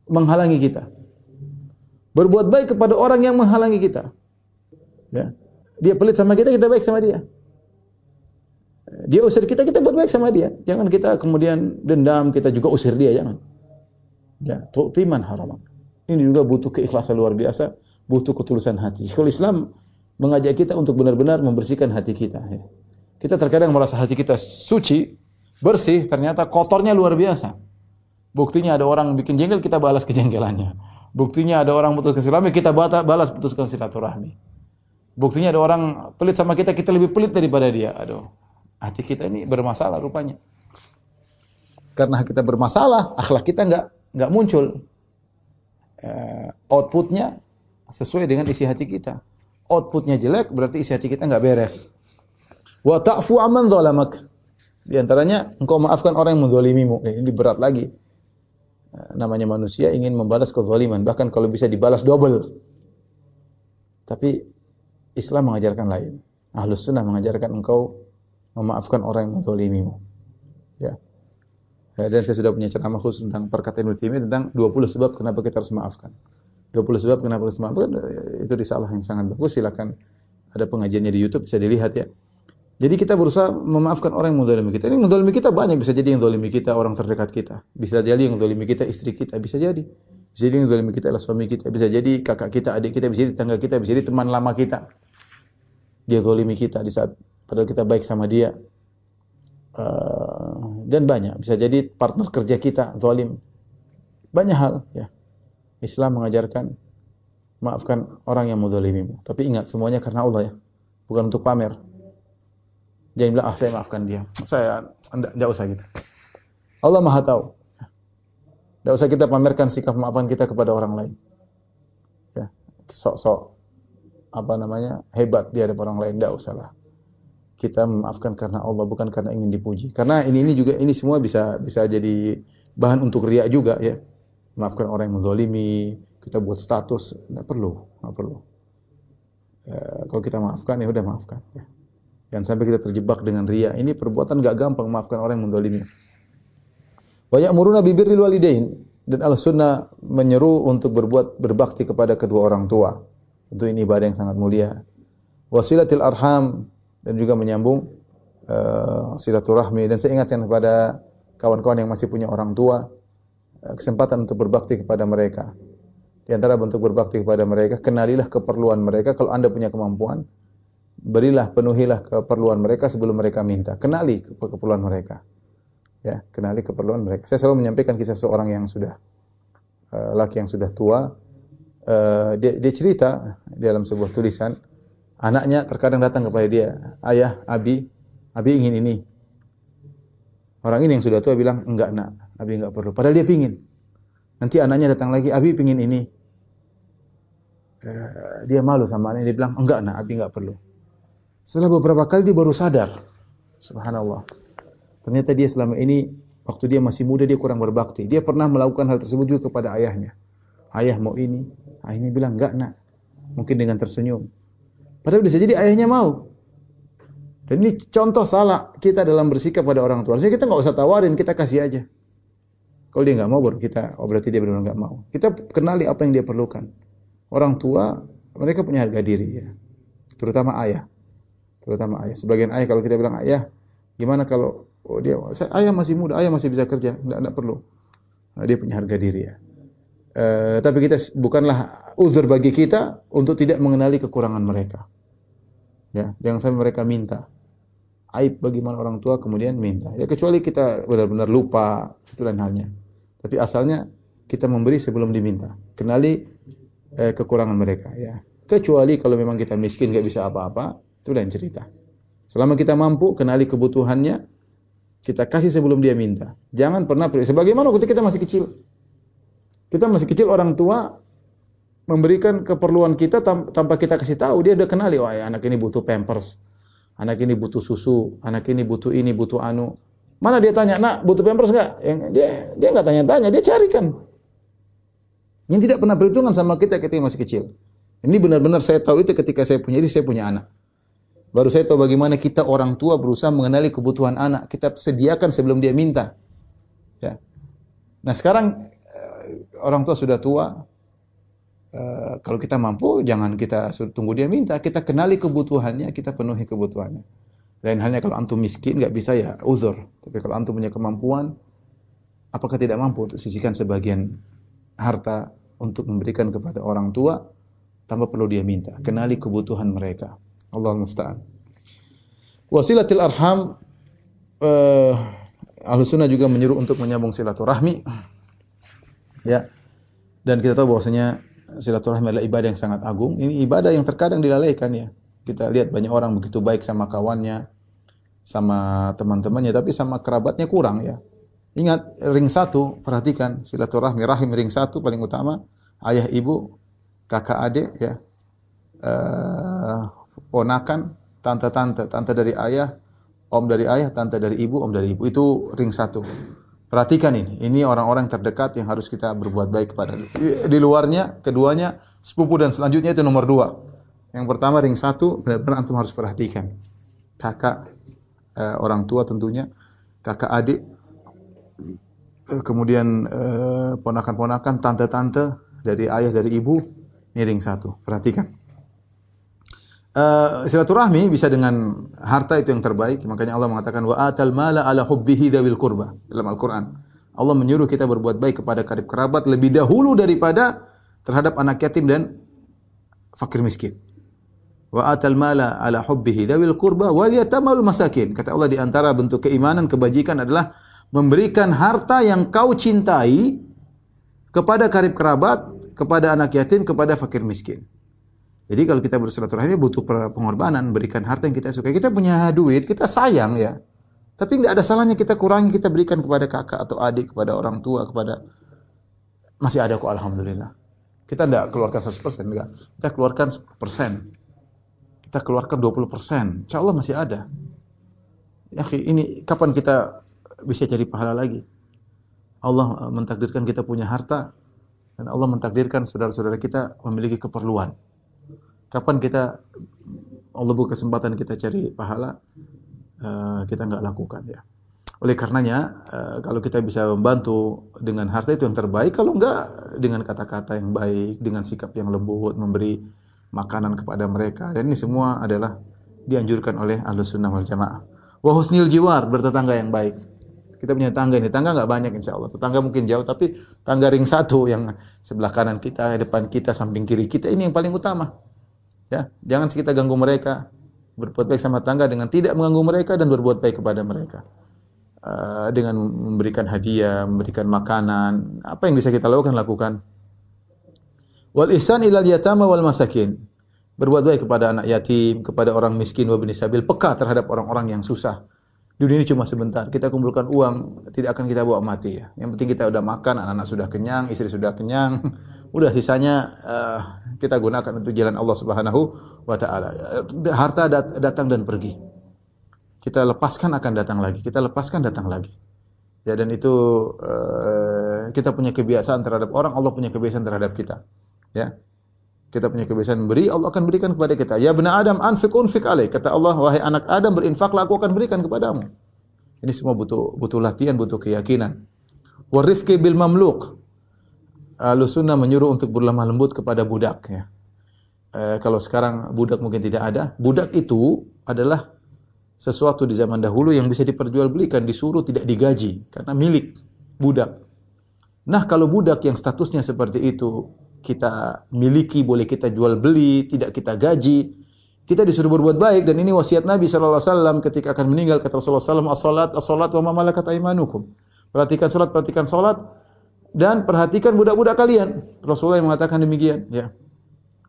menghalangi kita. Berbuat baik kepada orang yang menghalangi kita. Ya. Dia pelit sama kita, kita baik sama dia. Dia usir kita, kita buat baik sama dia. Jangan kita kemudian dendam, kita juga usir dia, jangan. Ya, tu'timan haram. Ini juga butuh keikhlasan luar biasa, butuh ketulusan hati. Kalau Islam mengajak kita untuk benar-benar membersihkan hati kita. Ya. Kita terkadang merasa hati kita suci, bersih, ternyata kotornya luar biasa. Buktinya ada orang bikin jengkel, kita balas kejengkelannya. Buktinya ada orang putuskan silaturahmi, kita balas putuskan silaturahmi. Buktinya ada orang pelit sama kita, kita lebih pelit daripada dia. Aduh, hati kita ini bermasalah rupanya. Karena kita bermasalah, akhlak kita nggak nggak muncul. Uh, outputnya sesuai dengan isi hati kita. Outputnya jelek, berarti isi hati kita nggak beres. Wa ta'fu aman zalamak. Di antaranya, engkau maafkan orang yang menzalimimu. Ini berat lagi. Eh, namanya manusia ingin membalas kezaliman, bahkan kalau bisa dibalas double. Tapi Islam mengajarkan lain. Ahlus sunnah mengajarkan engkau memaafkan orang yang menzalimimu. Ya. Ya. Dan saya sudah punya ceramah khusus tentang perkataan Ibnu tentang 20 sebab kenapa kita harus memaafkan. 20 sebab kenapa harus memaafkan itu risalah yang sangat bagus. Silakan ada pengajiannya di YouTube bisa dilihat ya. Jadi kita berusaha memaafkan orang yang menzalimi kita. Ini menzalimi kita banyak, bisa jadi yang zalimi kita orang terdekat kita. Bisa jadi yang zalimi kita istri kita, bisa jadi. Bisa jadi yang zalimi kita adalah suami kita, bisa jadi kakak kita, adik kita, bisa jadi tetangga kita, bisa jadi teman lama kita. Dia zalimi kita di saat padahal kita baik sama dia. Uh, dan banyak, bisa jadi partner kerja kita zalim. Banyak hal ya. Islam mengajarkan maafkan orang yang menzalimimu. Tapi ingat semuanya karena Allah ya. Bukan untuk pamer. Jangan bilang, ah saya maafkan dia. Saya, tidak usah gitu. Allah maha tahu. Tidak usah kita pamerkan sikap maafkan kita kepada orang lain. Ya, sok-sok apa namanya hebat di hadapan orang lain. Tidak usahlah. Kita memaafkan karena Allah bukan karena ingin dipuji. Karena ini ini juga ini semua bisa bisa jadi bahan untuk riak juga ya. Maafkan orang yang menzolimi, kita buat status, tidak perlu, tidak perlu. Ya, kalau kita maafkan ya udah maafkan. Ya. Jangan sampai kita terjebak dengan ria. Ini perbuatan gak gampang maafkan orang yang mendolimi. Banyak muruna bibir walidain dan al sunnah menyeru untuk berbuat berbakti kepada kedua orang tua. Tentu ini ibadah yang sangat mulia. Wasilatil arham dan juga menyambung uh, silaturahmi dan saya ingatkan kepada kawan-kawan yang masih punya orang tua uh, kesempatan untuk berbakti kepada mereka. Di antara bentuk berbakti kepada mereka, kenalilah keperluan mereka kalau Anda punya kemampuan berilah penuhilah keperluan mereka sebelum mereka minta. Kenali keperluan mereka. Ya, kenali keperluan mereka. Saya selalu menyampaikan kisah seorang yang sudah uh, laki yang sudah tua. Uh, dia, dia cerita dalam sebuah tulisan, anaknya terkadang datang kepada dia, ayah, abi, abi ingin ini. Orang ini yang sudah tua bilang, enggak nak, abi enggak perlu. Padahal dia pingin. Nanti anaknya datang lagi, abi pingin ini. Uh, dia malu sama anaknya, dia bilang, enggak nak, abi enggak perlu. Setelah beberapa kali dia baru sadar. Subhanallah. Ternyata dia selama ini waktu dia masih muda dia kurang berbakti. Dia pernah melakukan hal tersebut juga kepada ayahnya. Ayah mau ini, ayahnya bilang enggak nak. Mungkin dengan tersenyum. Padahal bisa jadi ayahnya mau. Dan ini contoh salah kita dalam bersikap pada orang tua. Harusnya kita nggak usah tawarin, kita kasih aja. Kalau dia nggak mau, baru kita, oh berarti dia benar-benar nggak mau. Kita kenali apa yang dia perlukan. Orang tua, mereka punya harga diri ya. Terutama ayah terutama ayah. Sebagian ayah kalau kita bilang ayah, gimana kalau oh dia ayah masih muda, ayah masih bisa kerja, enggak enggak perlu. Nah, dia punya harga diri ya. E, tapi kita bukanlah uzur bagi kita untuk tidak mengenali kekurangan mereka. Ya, jangan sampai mereka minta. Aib bagaimana orang tua kemudian minta. Ya kecuali kita benar-benar lupa itu lain halnya. Tapi asalnya kita memberi sebelum diminta. Kenali eh, kekurangan mereka ya. Kecuali kalau memang kita miskin nggak bisa apa-apa, itu lain cerita. Selama kita mampu kenali kebutuhannya, kita kasih sebelum dia minta. Jangan pernah sebagaimana waktu kita masih kecil. Kita masih kecil orang tua memberikan keperluan kita tanpa kita kasih tahu dia udah kenali oh ya, anak ini butuh pampers, anak ini butuh susu, anak ini butuh ini butuh anu. Mana dia tanya, nak butuh pampers nggak? Dia dia nggak tanya-tanya, dia carikan. Yang tidak pernah perhitungan sama kita ketika masih kecil. Ini benar-benar saya tahu itu ketika saya punya itu saya punya anak. Baru saya tahu bagaimana kita orang tua berusaha mengenali kebutuhan anak. Kita sediakan sebelum dia minta. Ya. Nah sekarang orang tua sudah tua. Uh, kalau kita mampu, jangan kita suruh tunggu dia minta. Kita kenali kebutuhannya, kita penuhi kebutuhannya. Lain halnya kalau antum miskin, nggak bisa ya uzur. Tapi kalau antum punya kemampuan, apakah tidak mampu untuk sisihkan sebagian harta untuk memberikan kepada orang tua, tanpa perlu dia minta. Kenali kebutuhan mereka. Allah musta'an. Wasilatil arham uh, Ahlu sunnah juga menyuruh untuk menyambung silaturahmi. Ya. Dan kita tahu bahwasanya silaturahmi adalah ibadah yang sangat agung. Ini ibadah yang terkadang dilalaikan ya. Kita lihat banyak orang begitu baik sama kawannya, sama teman-temannya, tapi sama kerabatnya kurang ya. Ingat ring satu, perhatikan silaturahmi rahim ring satu paling utama ayah ibu, kakak adik ya, uh, ponakan, tante-tante, tante dari ayah, om dari ayah, tante dari ibu, om dari ibu. Itu ring satu. Perhatikan ini, ini orang-orang terdekat yang harus kita berbuat baik kepada. Di luarnya, keduanya, sepupu dan selanjutnya itu nomor dua. Yang pertama ring satu, benar-benar antum harus perhatikan. Kakak, eh, orang tua tentunya, kakak adik, eh, kemudian eh, ponakan-ponakan, tante-tante dari ayah, dari ibu, ini ring satu. Perhatikan. Uh, silaturahmi bisa dengan harta itu yang terbaik. Makanya Allah mengatakan wa atal mala ala hubbihi dawil qurba dalam Al-Qur'an. Allah menyuruh kita berbuat baik kepada karib kerabat lebih dahulu daripada terhadap anak yatim dan fakir miskin. Wa atal mala ala hubbihi dawil qurba wal yatamal masakin. Kata Allah di antara bentuk keimanan kebajikan adalah memberikan harta yang kau cintai kepada karib kerabat, kepada anak yatim, kepada fakir miskin. Jadi kalau kita bersilaturahmi butuh pengorbanan, berikan harta yang kita suka. Kita punya duit, kita sayang ya. Tapi nggak ada salahnya kita kurangi, kita berikan kepada kakak atau adik, kepada orang tua, kepada masih ada kok alhamdulillah. Kita tidak keluarkan 100% enggak. Kita keluarkan 10%. Kita keluarkan 20%. Insya Allah masih ada. Ya, ini kapan kita bisa cari pahala lagi? Allah mentakdirkan kita punya harta dan Allah mentakdirkan saudara-saudara kita memiliki keperluan. Kapan kita Allah buka kesempatan kita cari pahala, uh, kita nggak lakukan ya. Oleh karenanya, uh, kalau kita bisa membantu dengan harta itu yang terbaik, kalau enggak dengan kata-kata yang baik, dengan sikap yang lembut, memberi makanan kepada mereka. Dan ini semua adalah dianjurkan oleh Ahlus Sunnah wal Jamaah. Wa husnil jiwar, bertetangga yang baik. Kita punya tangga ini, tangga nggak banyak insya Allah. Tetangga mungkin jauh, tapi tangga ring satu yang sebelah kanan kita, depan kita, samping kiri kita, ini yang paling utama. Ya, jangan kita ganggu mereka. Berbuat baik sama tangga dengan tidak mengganggu mereka dan berbuat baik kepada mereka. Uh, dengan memberikan hadiah, memberikan makanan, apa yang bisa kita lakukan lakukan. Wal ihsan ilal yatama wal masakin. Berbuat baik kepada anak yatim, kepada orang miskin wa sabil, peka terhadap orang-orang yang susah. Dunia ini cuma sebentar. Kita kumpulkan uang, tidak akan kita bawa mati ya. Yang penting kita udah makan, anak-anak sudah kenyang, istri sudah kenyang, udah sisanya uh, kita gunakan untuk jalan Allah Subhanahu wa taala. Harta dat datang dan pergi. Kita lepaskan akan datang lagi. Kita lepaskan datang lagi. Ya dan itu uh, kita punya kebiasaan terhadap orang, Allah punya kebiasaan terhadap kita. Ya. Kita punya kebiasaan memberi, Allah akan berikan kepada kita. Ya benar Adam, anfik unfik alaih. Kata Allah, wahai anak Adam, berinfaklah, aku akan berikan kepadamu. Ini semua butuh butuh latihan, butuh keyakinan. Warifki bil mamluk. Sunnah menyuruh untuk berlemah lembut kepada budak ya. E, kalau sekarang budak mungkin tidak ada, budak itu adalah sesuatu di zaman dahulu yang bisa diperjualbelikan, disuruh tidak digaji karena milik budak. Nah, kalau budak yang statusnya seperti itu kita miliki, boleh kita jual beli, tidak kita gaji, kita disuruh berbuat baik dan ini wasiat Nabi sallallahu alaihi wasallam ketika akan meninggal kata Rasulullah sallallahu as-salat as-salat wa aymanukum. Perhatikan salat, perhatikan salat dan perhatikan budak-budak kalian. Rasulullah yang mengatakan demikian, ya.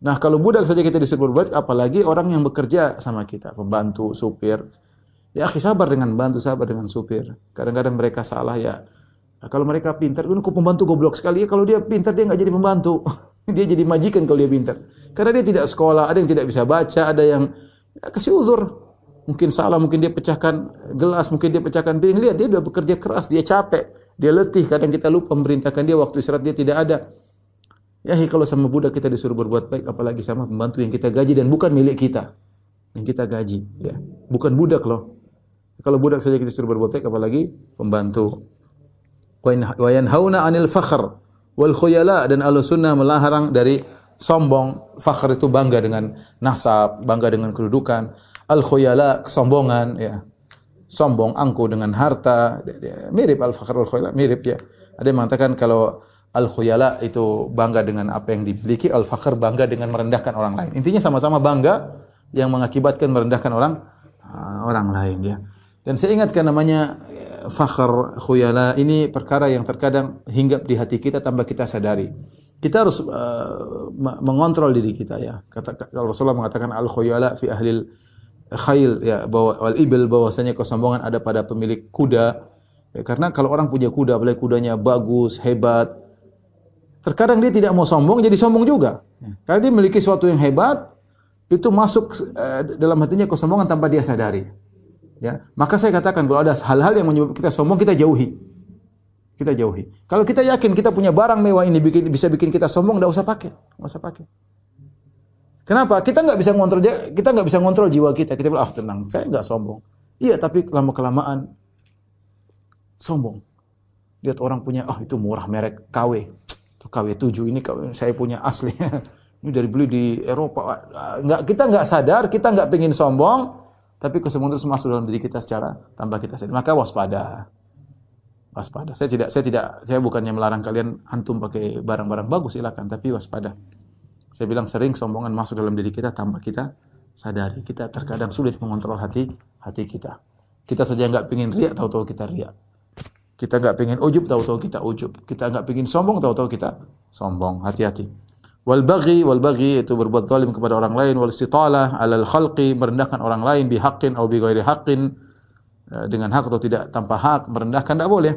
Nah, kalau budak saja kita disuruh berbuat, apalagi orang yang bekerja sama kita, pembantu, supir. Ya, sabar dengan bantu, sabar dengan supir. Kadang-kadang mereka salah ya. Nah, kalau mereka pintar, kan kok pembantu goblok sekali ya. Kalau dia pintar dia nggak jadi pembantu. dia jadi majikan kalau dia pintar. Karena dia tidak sekolah, ada yang tidak bisa baca, ada yang ya, kasih uzur. Mungkin salah, mungkin dia pecahkan gelas, mungkin dia pecahkan piring. Lihat, dia sudah bekerja keras, dia capek, dia letih. Kadang kita lupa memerintahkan dia waktu istirahat dia tidak ada. Ya, kalau sama budak kita disuruh berbuat baik, apalagi sama pembantu yang kita gaji dan bukan milik kita. Yang kita gaji, ya. Bukan budak loh. Kalau budak saja kita suruh berbuat baik, apalagi pembantu. Wa yanhauna 'anil fakhr wal khuyala dan sunnah melarang dari sombong. Fakhr itu bangga dengan nasab, bangga dengan kedudukan al khuyala kesombongan ya sombong angku dengan harta. Mirip al fakhr wal khuyala mirip ya ada yang mengatakan kalau al khuyala itu bangga dengan apa yang dimiliki al fakhr bangga dengan merendahkan orang lain. Intinya sama-sama bangga yang mengakibatkan merendahkan orang uh, orang lain ya. Dan saya ingatkan namanya eh, fakhr khuyala ini perkara yang terkadang hinggap di hati kita tanpa kita sadari. Kita harus uh, mengontrol diri kita ya. Kata kalau Rasulullah mengatakan al khuyala fi ahlil khail ya bahwa wal ibil bahwasanya kesombongan ada pada pemilik kuda. Ya, karena kalau orang punya kuda apalagi kudanya bagus hebat terkadang dia tidak mau sombong jadi sombong juga. Ya, karena dia memiliki sesuatu yang hebat itu masuk uh, dalam hatinya kesombongan tanpa dia sadari. Ya maka saya katakan kalau ada hal-hal yang menyebabkan kita sombong kita jauhi. Kita jauhi. Kalau kita yakin kita punya barang mewah ini bikin, bisa bikin kita sombong tidak usah pakai. Nggak usah pakai Kenapa? Kita nggak bisa ngontrol kita nggak bisa ngontrol jiwa kita. Kita bilang, ah tenang, saya nggak sombong. Iya, tapi lama kelamaan sombong. Lihat orang punya, ah oh, itu murah merek KW. Itu KW 7 ini KW, saya punya asli. ini dari beli di Eropa. Nggak, kita nggak sadar, kita nggak pengen sombong, tapi kesombongan terus masuk dalam diri kita secara tanpa kita sadar. Maka waspada. Waspada. Saya tidak saya tidak saya bukannya melarang kalian antum pakai barang-barang bagus silakan, tapi waspada. Saya bilang sering sombongan masuk dalam diri kita tanpa kita sadari. Kita terkadang sulit mengontrol hati hati kita. Kita saja nggak pingin riak, tahu-tahu kita riak. Kita nggak pingin ujub, tahu-tahu kita ujub. Kita nggak pingin sombong, tahu-tahu kita sombong. Hati-hati. Wal baghi, wal baghi itu berbuat zalim kepada orang lain. Wal istitalah alal khalqi, merendahkan orang lain bihaqqin atau bi ghairi haqqin eh, dengan hak atau tidak tanpa hak merendahkan tidak boleh.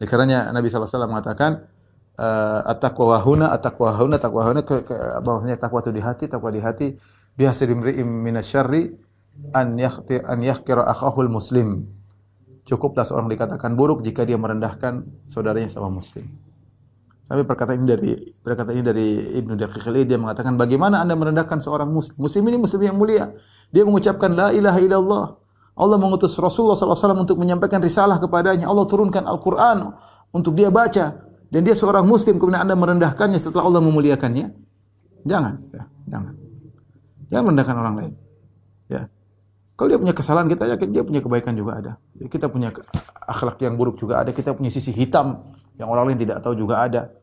Oleh karenanya Nabi SAW mengatakan uh, at-taqwa huna at-taqwa huna taqwa huna ke, ke, bahwasanya takwa itu di hati takwa di hati. Biasa dimri'im minasyarri an yakhti an yahkira akhahul muslim. Cukuplah seorang dikatakan buruk jika dia merendahkan saudaranya sama muslim. Sampai perkataan ini dari perkataan ini dari Ibnu Daqiq dia mengatakan bagaimana Anda merendahkan seorang muslim muslim ini muslim yang mulia? Dia mengucapkan la ilaha illallah. Allah mengutus Rasulullah SAW untuk menyampaikan risalah kepadanya. Allah turunkan Al-Quran untuk dia baca dan dia seorang muslim kemudian Anda merendahkannya setelah Allah memuliakannya? Jangan, ya, jangan. Jangan merendahkan orang lain. Ya. Kalau dia punya kesalahan, kita yakin dia punya kebaikan juga ada. Ya, kita punya akhlak yang buruk juga ada. Kita punya sisi hitam yang orang lain tidak tahu juga ada.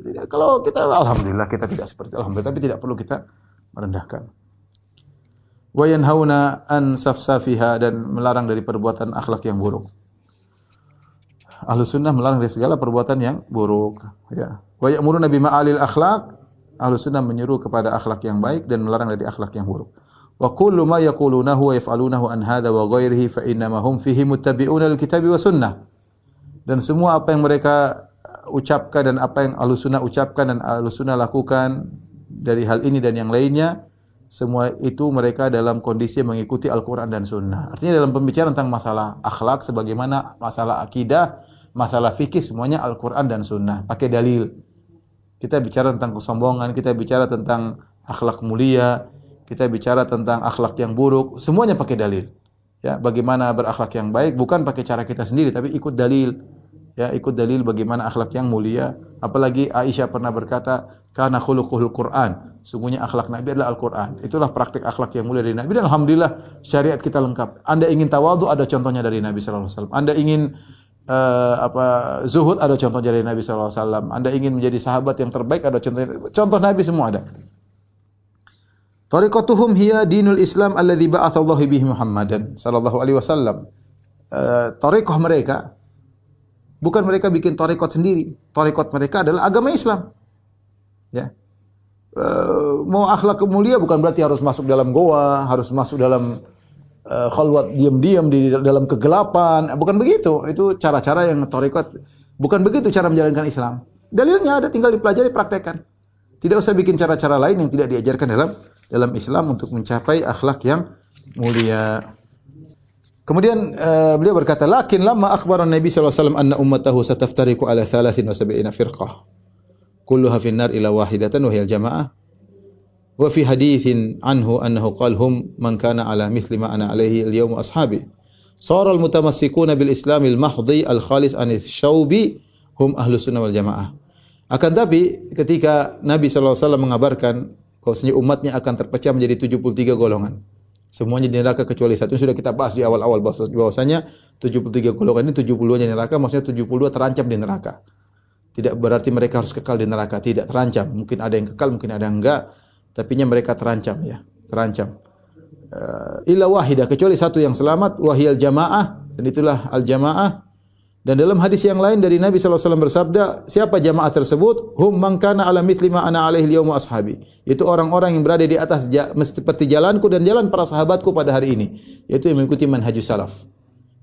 Tidak, kalau kita, alhamdulillah kita tidak seperti alhamdulillah, tapi tidak perlu kita merendahkan. Wa yanhauna an safsafiha dan melarang dari perbuatan akhlak yang buruk. Ahlu sunnah melarang dari segala perbuatan yang buruk. Ya. Wa ya'muruna bima alil akhlak. Ahlu sunnah menyuruh kepada akhlak yang baik dan melarang dari akhlak yang buruk. Wa kullu ma yaqulunahu wa yaf'alunahu an hadha wa ghairihi fa innama hum fihi muttabi'una al-kitabi wa sunnah. Dan semua apa yang mereka ucapkan dan apa yang ahlu sunnah ucapkan dan ahlu sunnah lakukan dari hal ini dan yang lainnya semua itu mereka dalam kondisi mengikuti Al-Quran dan Sunnah. Artinya dalam pembicaraan tentang masalah akhlak, sebagaimana masalah akidah, masalah fikih, semuanya Al-Quran dan Sunnah. Pakai dalil. Kita bicara tentang kesombongan, kita bicara tentang akhlak mulia, kita bicara tentang akhlak yang buruk, semuanya pakai dalil. Ya, bagaimana berakhlak yang baik bukan pakai cara kita sendiri, tapi ikut dalil. Ya, ikut dalil bagaimana akhlak yang mulia. Apalagi Aisyah pernah berkata, karena khuluquhul Quran. Sungguhnya akhlak Nabi adalah Al-Quran. Itulah praktik akhlak yang mulia dari Nabi dan alhamdulillah syariat kita lengkap. Anda ingin tawadhu ada contohnya dari Nabi sallallahu alaihi wasallam. Anda ingin uh, apa zuhud ada contoh dari Nabi sallallahu alaihi wasallam. Anda ingin menjadi sahabat yang terbaik ada contoh contoh Nabi semua ada. Tariqatuhum hiya dinul Islam ba'athallahu bihi Muhammadan sallallahu alaihi wasallam. Uh, tariqah mereka bukan mereka bikin tariqat sendiri. Tariqat mereka adalah agama Islam. Ya. Uh, mau akhlak mulia bukan berarti harus masuk dalam goa, harus masuk dalam uh, khalwat diam-diam di dalam kegelapan. Bukan begitu. Itu cara-cara yang tarekat bukan begitu cara menjalankan Islam. Dalilnya ada tinggal dipelajari, praktekkan. Tidak usah bikin cara-cara lain yang tidak diajarkan dalam dalam Islam untuk mencapai akhlak yang mulia. Kemudian uh, beliau berkata, "Lakin lama akhbaran Nabi sallallahu alaihi wasallam anna ummatahu sataftariqu ala 73 firqah. Kulluha fi nar ila wahidatan wa hiya al-jamaah." Wa fi haditsin anhu annahu qala hum man kana ala mithli ma ana alaihi al-yawm ashabi. Sara al-mutamassikuna bil Islamil mahdhi al-khalis an syaubi hum ahlus sunnah wal jamaah. Akan tapi ketika Nabi SAW mengabarkan bahwasanya umatnya akan terpecah menjadi 73 golongan. Semuanya di neraka kecuali satu. Sudah kita bahas di awal-awal bahwasanya 73 golongan ini 70-nya neraka, maksudnya 72 terancam di neraka. Tidak berarti mereka harus kekal di neraka, tidak terancam. Mungkin ada yang kekal, mungkin ada yang enggak, tapi mereka terancam ya, terancam. Uh, illa wahidah kecuali satu yang selamat wahiyal jamaah dan itulah al jamaah dan dalam hadis yang lain dari Nabi SAW bersabda, siapa jamaah tersebut? Hum mangkana ala mithli ma ana alaihi liyawmu ashabi. Itu orang-orang yang berada di atas seperti jalanku dan jalan para sahabatku pada hari ini. Yaitu yang mengikuti manhajus salaf.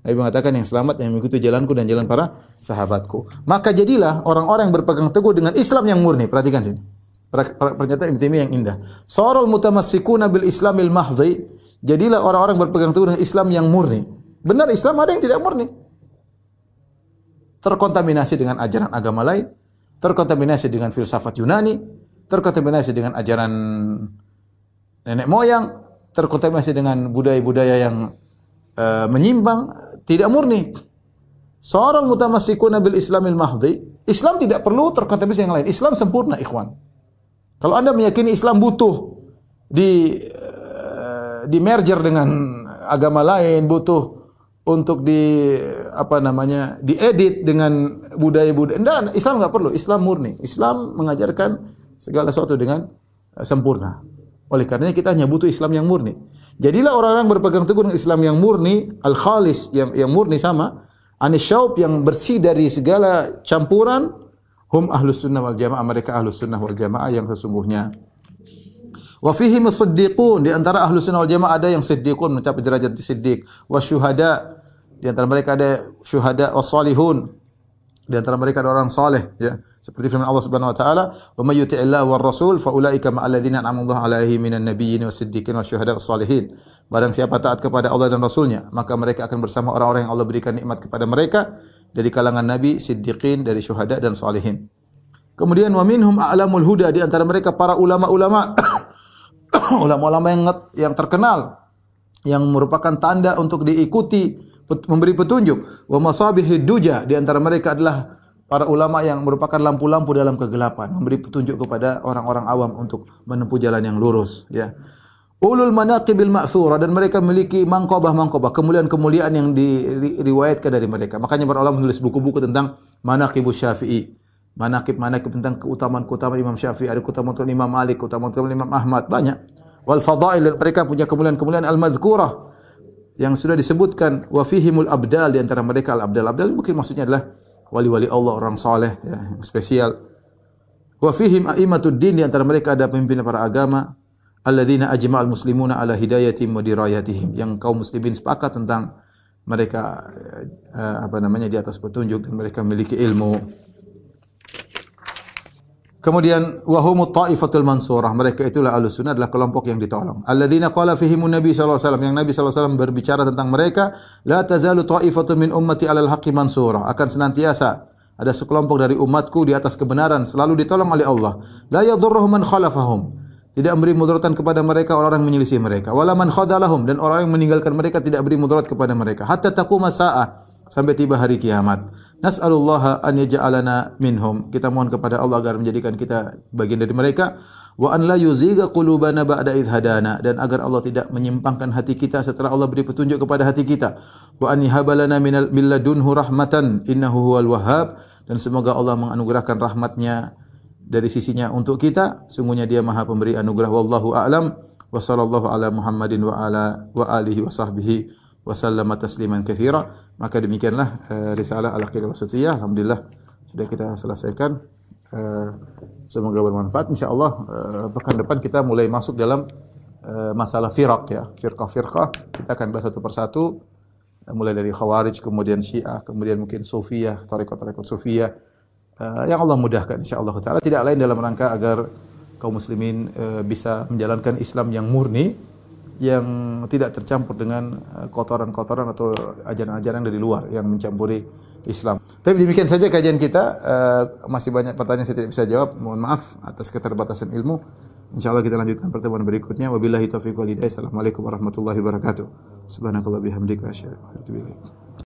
Nabi mengatakan yang selamat yang mengikuti jalanku dan jalan para sahabatku. Maka jadilah orang-orang yang berpegang teguh dengan Islam yang murni. Perhatikan sini. Pernyataan Ibnu Taimiyah yang indah. Sarul mutamassikuna bil Islamil mahdhi. Jadilah orang-orang berpegang teguh dengan Islam yang murni. Benar Islam ada yang tidak murni terkontaminasi dengan ajaran agama lain, terkontaminasi dengan filsafat Yunani, terkontaminasi dengan ajaran nenek moyang, terkontaminasi dengan budaya-budaya yang uh, menyimpang, tidak murni. Seorang mutamassikuna bil Islamil mahdi, Islam tidak perlu terkontaminasi yang lain. Islam sempurna, ikhwan. Kalau Anda meyakini Islam butuh di uh, di merger dengan agama lain, butuh untuk di apa namanya diedit dengan budaya-budaya. Enggak, Islam nggak perlu. Islam murni. Islam mengajarkan segala sesuatu dengan eh, sempurna. Oleh karenanya kita hanya butuh Islam yang murni. Jadilah orang-orang berpegang teguh dengan Islam yang murni, al-khalis yang yang murni sama, anisyaub yang bersih dari segala campuran, hum ahlus sunnah wal jamaah, mereka ahlus sunnah wal jamaah yang sesungguhnya. Wa fihi musaddiqun di antara ahlus sunnah wal jamaah ada yang siddiqun mencapai derajat siddiq, wa syuhada di antara mereka ada syuhada wassalihun. Di antara mereka ada orang saleh ya. Seperti firman Allah Subhanahu wa taala, "Wa may yuti'illah war rasul fa ulaika ma'al ladzina an'ama Allahu 'alaihim minan nabiyyin was-siddiqin wasyuhada was-salihin." Barang siapa taat kepada Allah dan Rasulnya, maka mereka akan bersama orang-orang yang Allah berikan nikmat kepada mereka dari kalangan nabi, siddiqin, dari syuhada dan salihin. Kemudian wa minhum a'lamul huda di antara mereka para ulama-ulama ulama-ulama yang yang terkenal yang merupakan tanda untuk diikuti memberi petunjuk. Wa masabihid duja di antara mereka adalah para ulama yang merupakan lampu-lampu dalam kegelapan, memberi petunjuk kepada orang-orang awam untuk menempuh jalan yang lurus, ya. Ulul manaqibil ma'thura dan mereka memiliki mangkobah-mangkobah, kemuliaan-kemuliaan yang diriwayatkan dari mereka. Makanya para ulama menulis buku-buku tentang manaqibus Syafi'i. Manaqib-manaqib tentang keutamaan-keutamaan Imam Syafi'i, ada keutamaan Imam Malik, keutamaan-keutamaan Imam Ahmad, banyak. Wal fadail mereka punya kemuliaan-kemuliaan al-madhkurah yang sudah disebutkan wa fihimul abdal di antara mereka al abdal abdal mungkin maksudnya adalah wali-wali Allah orang saleh ya, yang spesial. Wa fihim aimatud din di antara mereka ada pemimpin para agama alladzina ajma'al muslimuna ala hidayatihim wa dirayatihim yang kaum muslimin sepakat tentang mereka uh, apa namanya di atas petunjuk dan mereka memiliki ilmu Kemudian wahumut taifatul mansurah. Mereka itulah ahlus sunnah adalah kelompok yang ditolong. Alladzina qala fihimun nabi sallallahu alaihi wasallam. Yang Nabi sallallahu alaihi wasallam berbicara tentang mereka, la tazalu taifatu min ummati alal haqqi mansurah. Akan senantiasa ada sekelompok dari umatku di atas kebenaran selalu ditolong oleh Allah. La yadhurruhum man khalafahum. Tidak memberi mudarat kepada mereka orang-orang yang menyelisih mereka. Wala man khadalahum dan orang yang meninggalkan mereka tidak beri mudarat kepada mereka. Hatta taquma sa'ah sampai tiba hari kiamat. Nas'alullah an yaj'alana minhum. Kita mohon kepada Allah agar menjadikan kita bagian dari mereka wa an la yuziga qulubana ba'da idh hadana dan agar Allah tidak menyimpangkan hati kita setelah Allah beri petunjuk kepada hati kita. Wa an yahabalana minal milladunhu rahmatan innahu huwal wahhab dan semoga Allah menganugerahkan rahmatnya dari sisinya untuk kita. Sungguhnya dia Maha Pemberi anugerah wallahu a'lam. Wa sallallahu ala Muhammadin wa ala wa alihi wa sahbihi wa tasliman katsira. Maka demikianlah uh, risalah Al-Aqidah Wasatiyah. Alhamdulillah sudah kita selesaikan. Uh, semoga bermanfaat insyaallah uh, pekan depan kita mulai masuk dalam uh, masalah firaq ya, firqah-firqah. Kita akan bahas satu persatu uh, mulai dari Khawarij, kemudian Syiah, kemudian mungkin Sufiyah, tarekat-tarekat Sufiyah. Uh, yang Allah mudahkan insyaallah taala tidak lain dalam rangka agar kaum muslimin uh, bisa menjalankan Islam yang murni yang tidak tercampur dengan eh, kotoran-kotoran atau ajaran-ajaran dari luar yang mencampuri Islam. Tapi demikian saja kajian kita. Eh, masih banyak pertanyaan saya tidak bisa jawab. Mohon maaf atas keterbatasan ilmu. Insyaallah kita lanjutkan pertemuan berikutnya. Wabillahi taufiq wal hidayah. Assalamualaikum warahmatullahi wabarakatuh. Subhanakallah bihamdika asyhadu